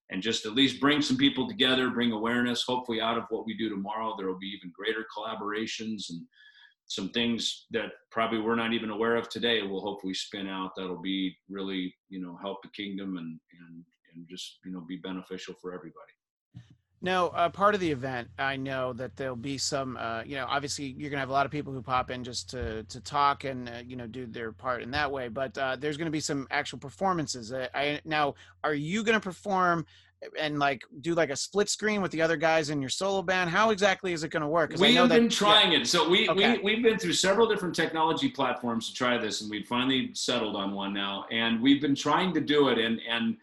and just at least bring some people together, bring awareness. Hopefully, out of what we do tomorrow, there will be even greater collaborations and some things that probably we're not even aware of today will hopefully spin out that'll be really you know help the kingdom and and and just you know be beneficial for everybody now, uh, part of the event, I know that there'll be some, uh, you know, obviously you're gonna have a lot of people who pop in just to to talk and uh, you know do their part in that way. But uh, there's gonna be some actual performances. Uh, I now, are you gonna perform and like do like a split screen with the other guys in your solo band? How exactly is it gonna work? We've that, been trying yeah. it. So we okay. we we've been through several different technology platforms to try this, and we've finally settled on one now. And we've been trying to do it, and and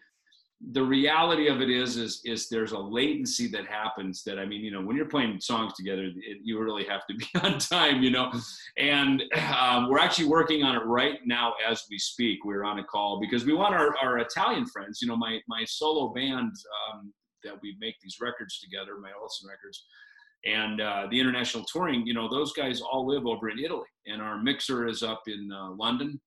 the reality of it is is is there's a latency that happens that i mean you know when you're playing songs together it, you really have to be on time you know? And um, we're actually working on it right now as we speak. We're on a call because we want our, our italian friends you know my my solo band um, that we make these records together my Ellefson records and uh, the international touring you know those guys all live over in italy and our mixer is up in uh, london.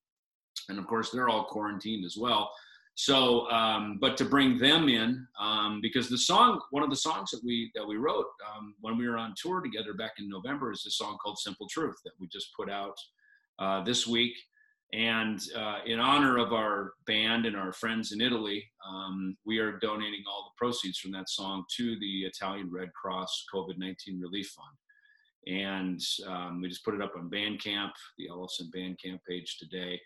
And of course they're all quarantined as well so, um, but to bring them in, um, because the song, one of the songs that we that we wrote um, when we were on tour together back in November, is a song called "Simple Truth" that we just put out uh, this week. And uh, in honor of our band and our friends in Italy, um, we are donating all the proceeds from that song to the Italian Red Cross COVID 19 Relief Fund. And um, we just put it up on Bandcamp, the Ellefson Bandcamp page today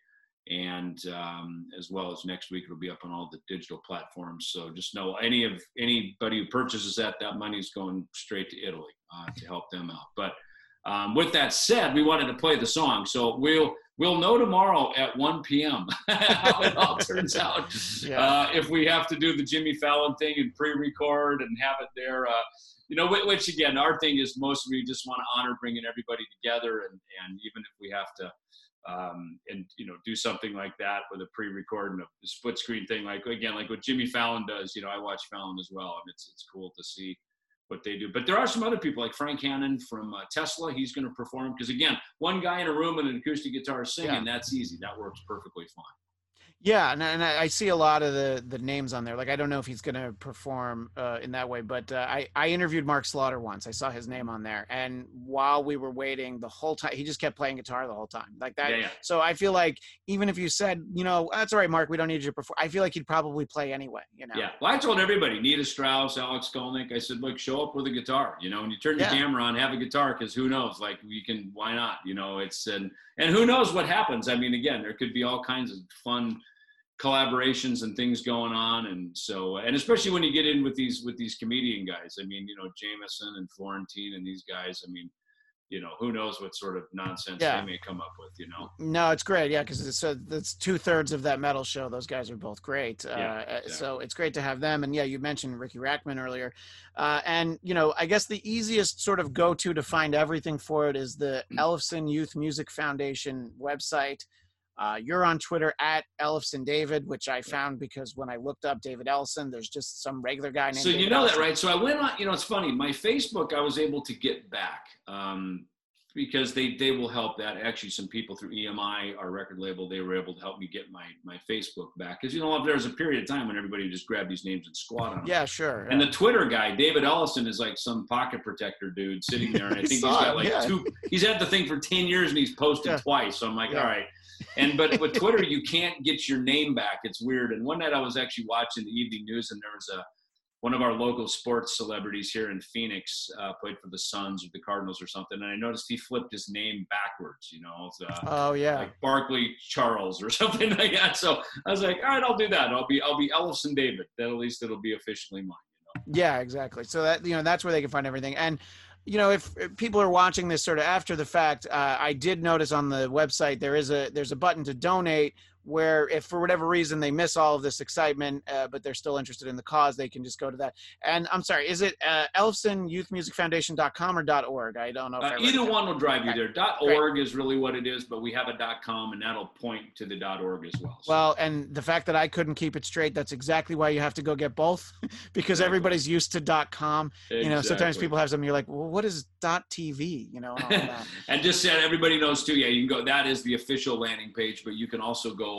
and um, as well as next week it'll be up on all the digital platforms so just know any of anybody who purchases that that money is going straight to italy uh, to help them out but um, with that said we wanted to play the song so we'll we'll know tomorrow at 1 p.m. how it all turns out. Yeah. Uh, if we have to do the Jimmy Fallon thing and pre-record and have it there, uh, you know, which, which again, our thing is most of we just want to honor bringing everybody together, and and even if we have to. Um, and you know, do something like that with a pre-record and a split screen thing, like again, like what Jimmy Fallon does. You know, I watch Fallon as well, and it's it's cool to see what they do. But there are some other people like Frank Hannon from uh, Tesla. He's going to perform because again, one guy in a room and an acoustic guitar singing, Yeah. that's easy. That works perfectly fine. Yeah, and, and I I see a lot of the the names on there. Like I don't know if he's going to perform uh, in that way, but uh, I I interviewed Mark Slaughter once. I saw his name on there, and while we were waiting, the whole time he just kept playing guitar the whole time, like that. Yeah, yeah. So I feel like even if you said, you know, that's all right, Mark, we don't need you to perform. I feel like he'd probably play anyway. You know. Yeah. Well, I told everybody, Nita Strauss, Alex Skolnick, I said, look, show up with a guitar, you know, and you turn your Yeah. camera on, have a guitar, because who knows? Like, we can, why not? You know, it's, and, and who knows what happens? I mean, again, there could be all kinds of fun collaborations and things going on. And so, and especially when you get in with these, with these comedian guys, I mean, you know, Jamieson and Florentine and these guys, I mean, you know, who knows what sort of nonsense Yeah. they may come up with, you know? No, it's great. Yeah, because it's uh, that's two thirds of that metal show. Those guys are both great. Uh, Yeah, uh, exactly. So it's great to have them. And yeah, you mentioned Ricky Rackman earlier, uh, and you know, I guess the easiest sort of go to to find everything for it is the Mm. Ellefson Youth Music Foundation website. Uh, you're on Twitter at Ellefson David, which I found because when I looked up David Ellefson, there's just some regular guy named. So you David know that, right? So I went on. You know, it's funny. My Facebook, I was able to get back um, because they they will help that. Actually, some people through EMI, our record label, they were able to help me get my my Facebook back because you know there was a period of time when everybody just grabbed these names and squat on them. Yeah, sure. And the Twitter guy, David Ellefson, is like some pocket protector dude sitting there, and I I think he's got like yeah. two. He's had the thing for ten years, and he's posted Yeah. twice. So I'm like, Yeah. all right. And but with Twitter, you can't get your name back. It's weird. And one night I was actually watching the evening news, and there was a one of our local sports celebrities here in Phoenix uh, played for the Suns or the Cardinals or something, and I noticed he flipped his name backwards. You know, uh, oh yeah. like Barkley Charles or something like that. So I was like, all right, I'll do that. I'll be I'll be Ellefson David. Then at least it'll be officially mine. Yeah, exactly. So that you know that's where they can find everything. And you know if, people are watching this sort of after the fact, uh, I did notice on the website there is a there's a button to donate where if for whatever reason they miss all of this excitement, uh, but they're still interested in the cause, they can just go to that. And I'm sorry, is it uh, EllefsonYouthMusicFoundation.com or .org? I don't know. If I Uh, read either it. one will drive you there. .org is really what it is, but we have a dot .com, and that'll point to the dot .org as well. So- Well, and the fact that I couldn't keep it straight, that's exactly why you have to go get both because Exactly. everybody's used to .com. You know, sometimes people have something you're like, well, what is .tv? You know, and all that. and just said everybody knows too, yeah, you can go. That is the official landing page, but you can also go.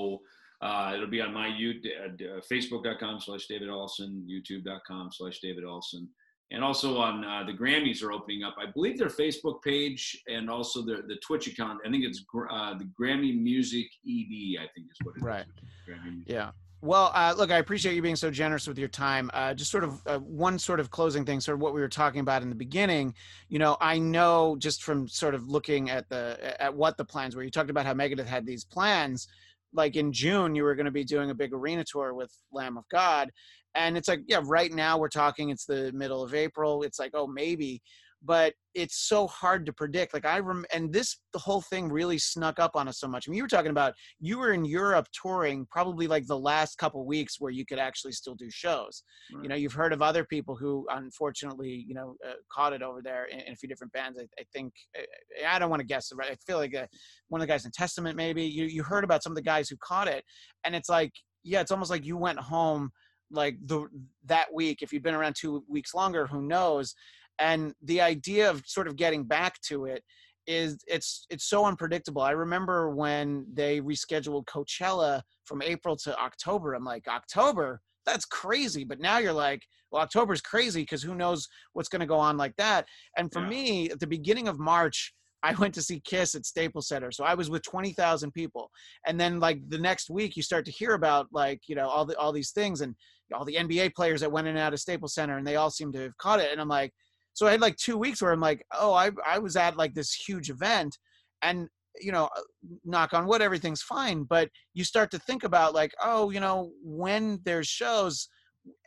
Uh, it'll be on my you uh, uh, Facebook.com slash David Ellefson, YouTube.com slash David Ellefson, and also on uh, the Grammys are opening up. I believe their Facebook page and also their the Twitch account. I think it's uh, the Grammy Music ED. I think is what it is. Right. Music. Yeah. Well, uh, look, I appreciate you being so generous with your time. Uh, just sort of uh, one sort of closing thing, sort of what we were talking about in the beginning. You know, I know just from sort of looking at the at what the plans were. You talked about how Megadeth had these plans. Like in June, you were going to be doing a big arena tour with Lamb of God, and it's like, yeah, right now we're talking. It's the middle of April. It's like, oh, maybe, but it's so hard to predict. Like I rem, and this the whole thing really snuck up on us so much. I mean, you were talking about you were in Europe touring probably like the last couple weeks where you could actually still do shows. You know, you've heard of other people who unfortunately, you know, uh, caught it over there in, in a few different bands. I, I think uh, I don't want to guess, right? I feel like uh, one of the guys in Testament, maybe you you heard about some of the guys who caught it, and it's like, yeah, it's almost like you went home like the that week. If you'd been around two weeks longer, who knows? And the idea of sort of getting back to it is it's it's so unpredictable. I remember when they rescheduled Coachella from April to October. I'm like, October? That's crazy. But now you're like, well, October's crazy because who knows what's going to go on like that. And for Yeah. me, at the beginning of March, I went to see Kiss at Staples Center. So I was with 20,000 people. And then like the next week you start to hear about like, you know, all the all these things and all the NBA players that went in and out of Staples Center and they all seem to have caught it. And I'm like, so I had like two weeks where I'm like, oh, I I was at like this huge event, and you know, uh, knock on wood, everything's fine. But you start to think about like, oh, you know, when there's shows,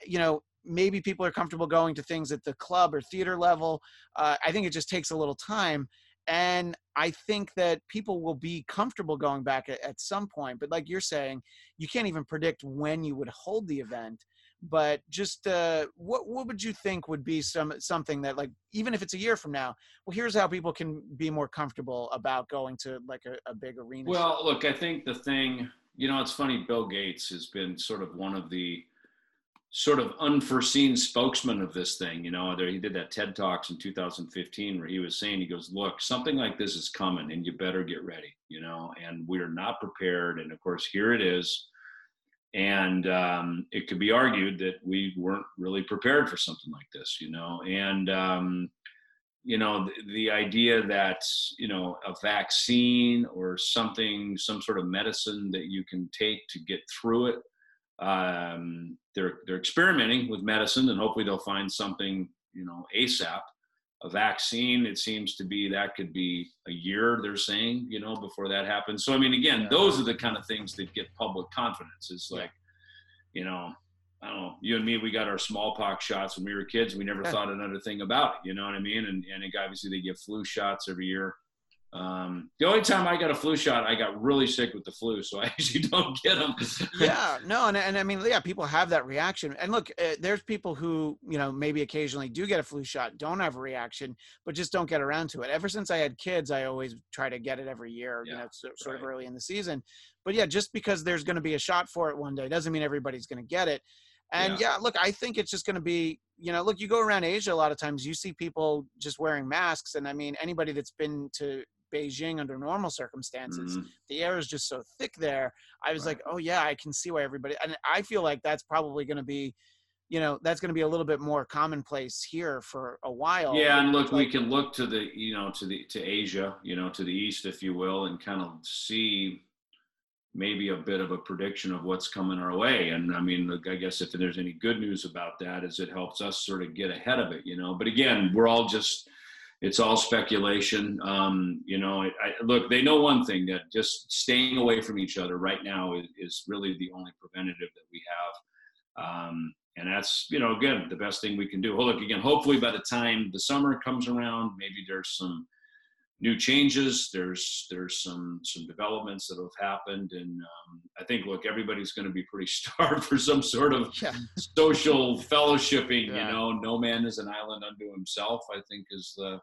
you know, maybe people are comfortable going to things at the club or theater level. Uh, I think it just takes a little time. and I think that people will be comfortable going back at, at some point. But like you're saying, you can't even predict when you would hold the event. But just uh, what what would you think would be some something that like even if it's a year from now, well, here's how people can be more comfortable about going to like a, a big arena. Well, look, I think the thing, you know, it's funny. Bill Gates has been sort of one of the sort of unforeseen spokesman of this thing. You know, he did that TED Talks in 2015 where he was saying, he goes, look, something like this is coming and you better get ready, you know, and we're not prepared. And of course, here it is. And um, it could be argued that we weren't really prepared for something like this, you know, and, um, you know the, the, idea that you know a vaccine or something some sort of medicine that you can take to get through it um, they're they're experimenting with medicine, and hopefully they'll find something you know ASAP. A vaccine, it seems to be that could be a year. They're saying you know before that happens. So I mean, again, yeah. those are the kind of things that get public confidence. It's like, you know, I don't know, you and me, we got our smallpox shots when we were kids. We never thought another thing about it. You know what I mean? And and obviously they give flu shots every year. Um, the only time I got a flu shot, I got really sick with the flu, so I usually don't get them. yeah, no, and, and I mean, yeah, people have that reaction. And look, uh, there's people who, you know, maybe occasionally do get a flu shot, don't have a reaction, but just don't get around to it. Ever since I had kids, I always try to get it every year, yeah, you know, so, sort right. of early in the season. But yeah, just because there's going to be a shot for it one day doesn't mean everybody's going to get it. And yeah. yeah, look, I think it's just going to be, you know, look, you go around Asia a lot of times, you see people just wearing masks. And I mean, anybody that's been to Beijing under normal circumstances. Mm-hmm. The air is just so thick there. I was right. like, oh yeah, I can see why everybody. And I feel like that's probably going to be, you know, that's going to be a little bit more commonplace here for a while. Yeah, and look, like, we can look to the, you know, to the to Asia, you know, to the east, if you will, and kind of see maybe a bit of a prediction of what's coming our way. And I mean, I guess if there's any good news about that, is it helps us sort of get ahead of it, you know. But again, we're all just it's all speculation. Um, you know, I, look, they know one thing that just staying away from each other right now is, is really the only preventative that we have. Um, and that's, you know, again, the best thing we can do. Well, look, again, hopefully by the time the summer comes around, maybe there's some new changes. There's there's some some developments that have happened, and um, I think look, everybody's going to be pretty starved for some sort of yeah. social fellowshipping. Yeah. You know, no man is an island unto himself. I think is the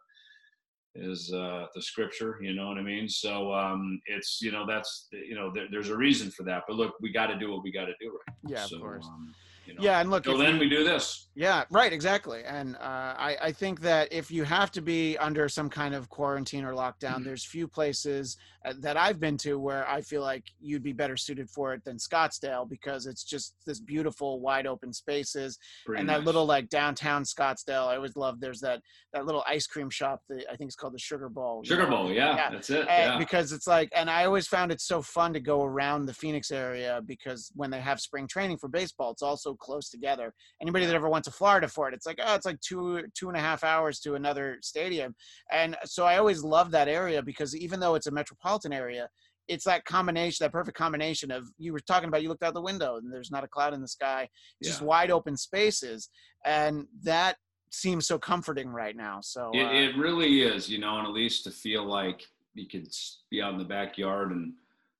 is uh, the scripture. You know what I mean? So um, it's you know that's you know there, there's a reason for that. But look, we got to do what we got to do right. Yeah, so, of course. Um, you know, yeah, and look. So then you, we do this. Yeah, right, exactly. And uh, I, I think that if you have to be under some kind of quarantine or lockdown, mm-hmm. there's few places Uh, that I've been to where I feel like you'd be better suited for it than Scottsdale because it's just this beautiful, wide open spaces Pretty and nice. that little like downtown Scottsdale. I always love. There's that that little ice cream shop that I think it's called the Sugar Bowl. Sugar know? Bowl, yeah, yeah, that's it. Yeah. Because it's like, and I always found it so fun to go around the Phoenix area because when they have spring training for baseball, it's all so close together. Anybody that ever went to Florida for it, it's like oh, it's like two two and a half hours to another stadium, and so I always love that area because even though it's a metropolitan area, it's that combination, that perfect combination of you were talking about. You looked out the window and there's not a cloud in the sky. It's yeah. just wide open spaces, and that seems so comforting right now. So it, uh, it really is, you know, and at least to feel like you could be out in the backyard and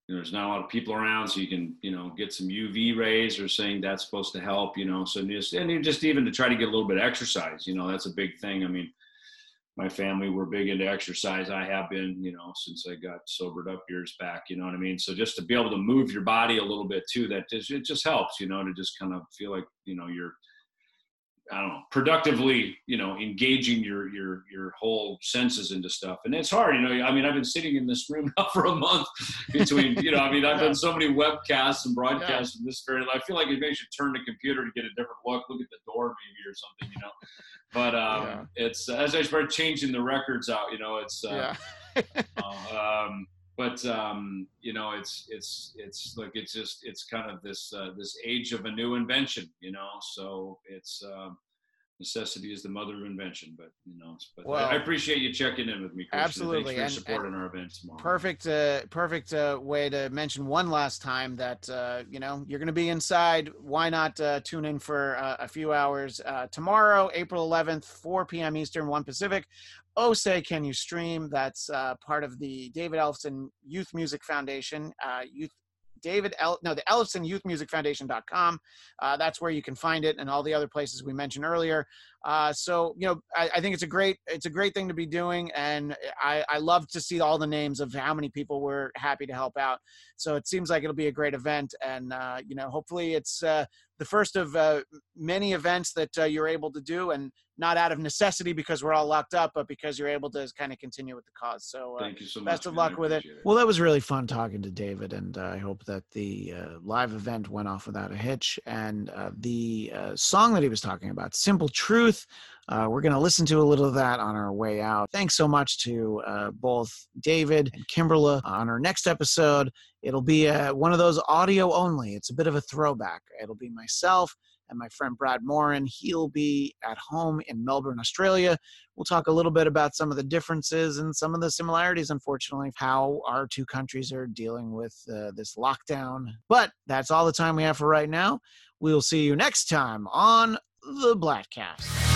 you know, there's not a lot of people around, so you can, you know, get some UV rays or saying that's supposed to help, you know. So just and you just even to try to get a little bit of exercise, you know, that's a big thing. I mean, my family we're big into exercise. I have been, you know, since I got sobered up years back. You know what I mean? So just to be able to move your body a little bit too, that just, it just helps, you know, to just kind of feel like you know you're I don't know, productively, you know, engaging your your your whole senses into stuff. And it's hard, you know. I mean, I've been sitting in this room now for a month between, you know, I mean, I've done so many webcasts and broadcasts yeah. this very. I feel like maybe I should turn the computer to get a different look, look at the door maybe or something, you know. But um, yeah. it's as I start changing the records out, you know, it's uh, yeah. uh, um, but um, you know, it's it's it's like it's just it's kind of this uh, this age of a new invention, you know. So it's uh, necessity is the mother of invention. But you know, but Well- I, appreciate you checking in with me. Christian. Absolutely, Thanks and- for supporting our event tomorrow. perfect uh, perfect uh, way to mention one last time that uh, you know you're going to be inside why not uh, tune in for uh, a few hours uh, tomorrow april 11th 4 p.m eastern 1 pacific oh say can you stream that's uh, part of the david Ellefson youth music foundation uh, youth David El- no the Ellefson Youth Music Foundation.com. Uh, that's where you can find it and all the other places we mentioned earlier. Uh, so you know, I, I think it's a great it's a great thing to be doing, and I, I love to see all the names of how many people were happy to help out. So it seems like it'll be a great event, and uh, you know, hopefully it's uh, the first of uh, many events that uh, you're able to do, and not out of necessity because we're all locked up, but because you're able to kind of continue with the cause. So uh, Thank you so much. best of man. Luck with it. appreciate well, that was really fun talking to David, and uh, I hope that the uh, live event went off without a hitch. And uh, the uh, song that he was talking about, "Simple Truth," uh, we're going to listen to a little of that on our way out. Thanks so much to uh, both David and Kimberla. On our next episode, it'll be uh, one of those audio only. It's a bit of a throwback. It'll be myself and my friend Brad Morin. He'll be at home in Melbourne, Australia. We'll talk a little bit about some of the differences and some of the similarities, unfortunately, how our two countries are dealing with uh, this lockdown. But that's all the time we have for right now. We'll see you next time on the Bladtcast.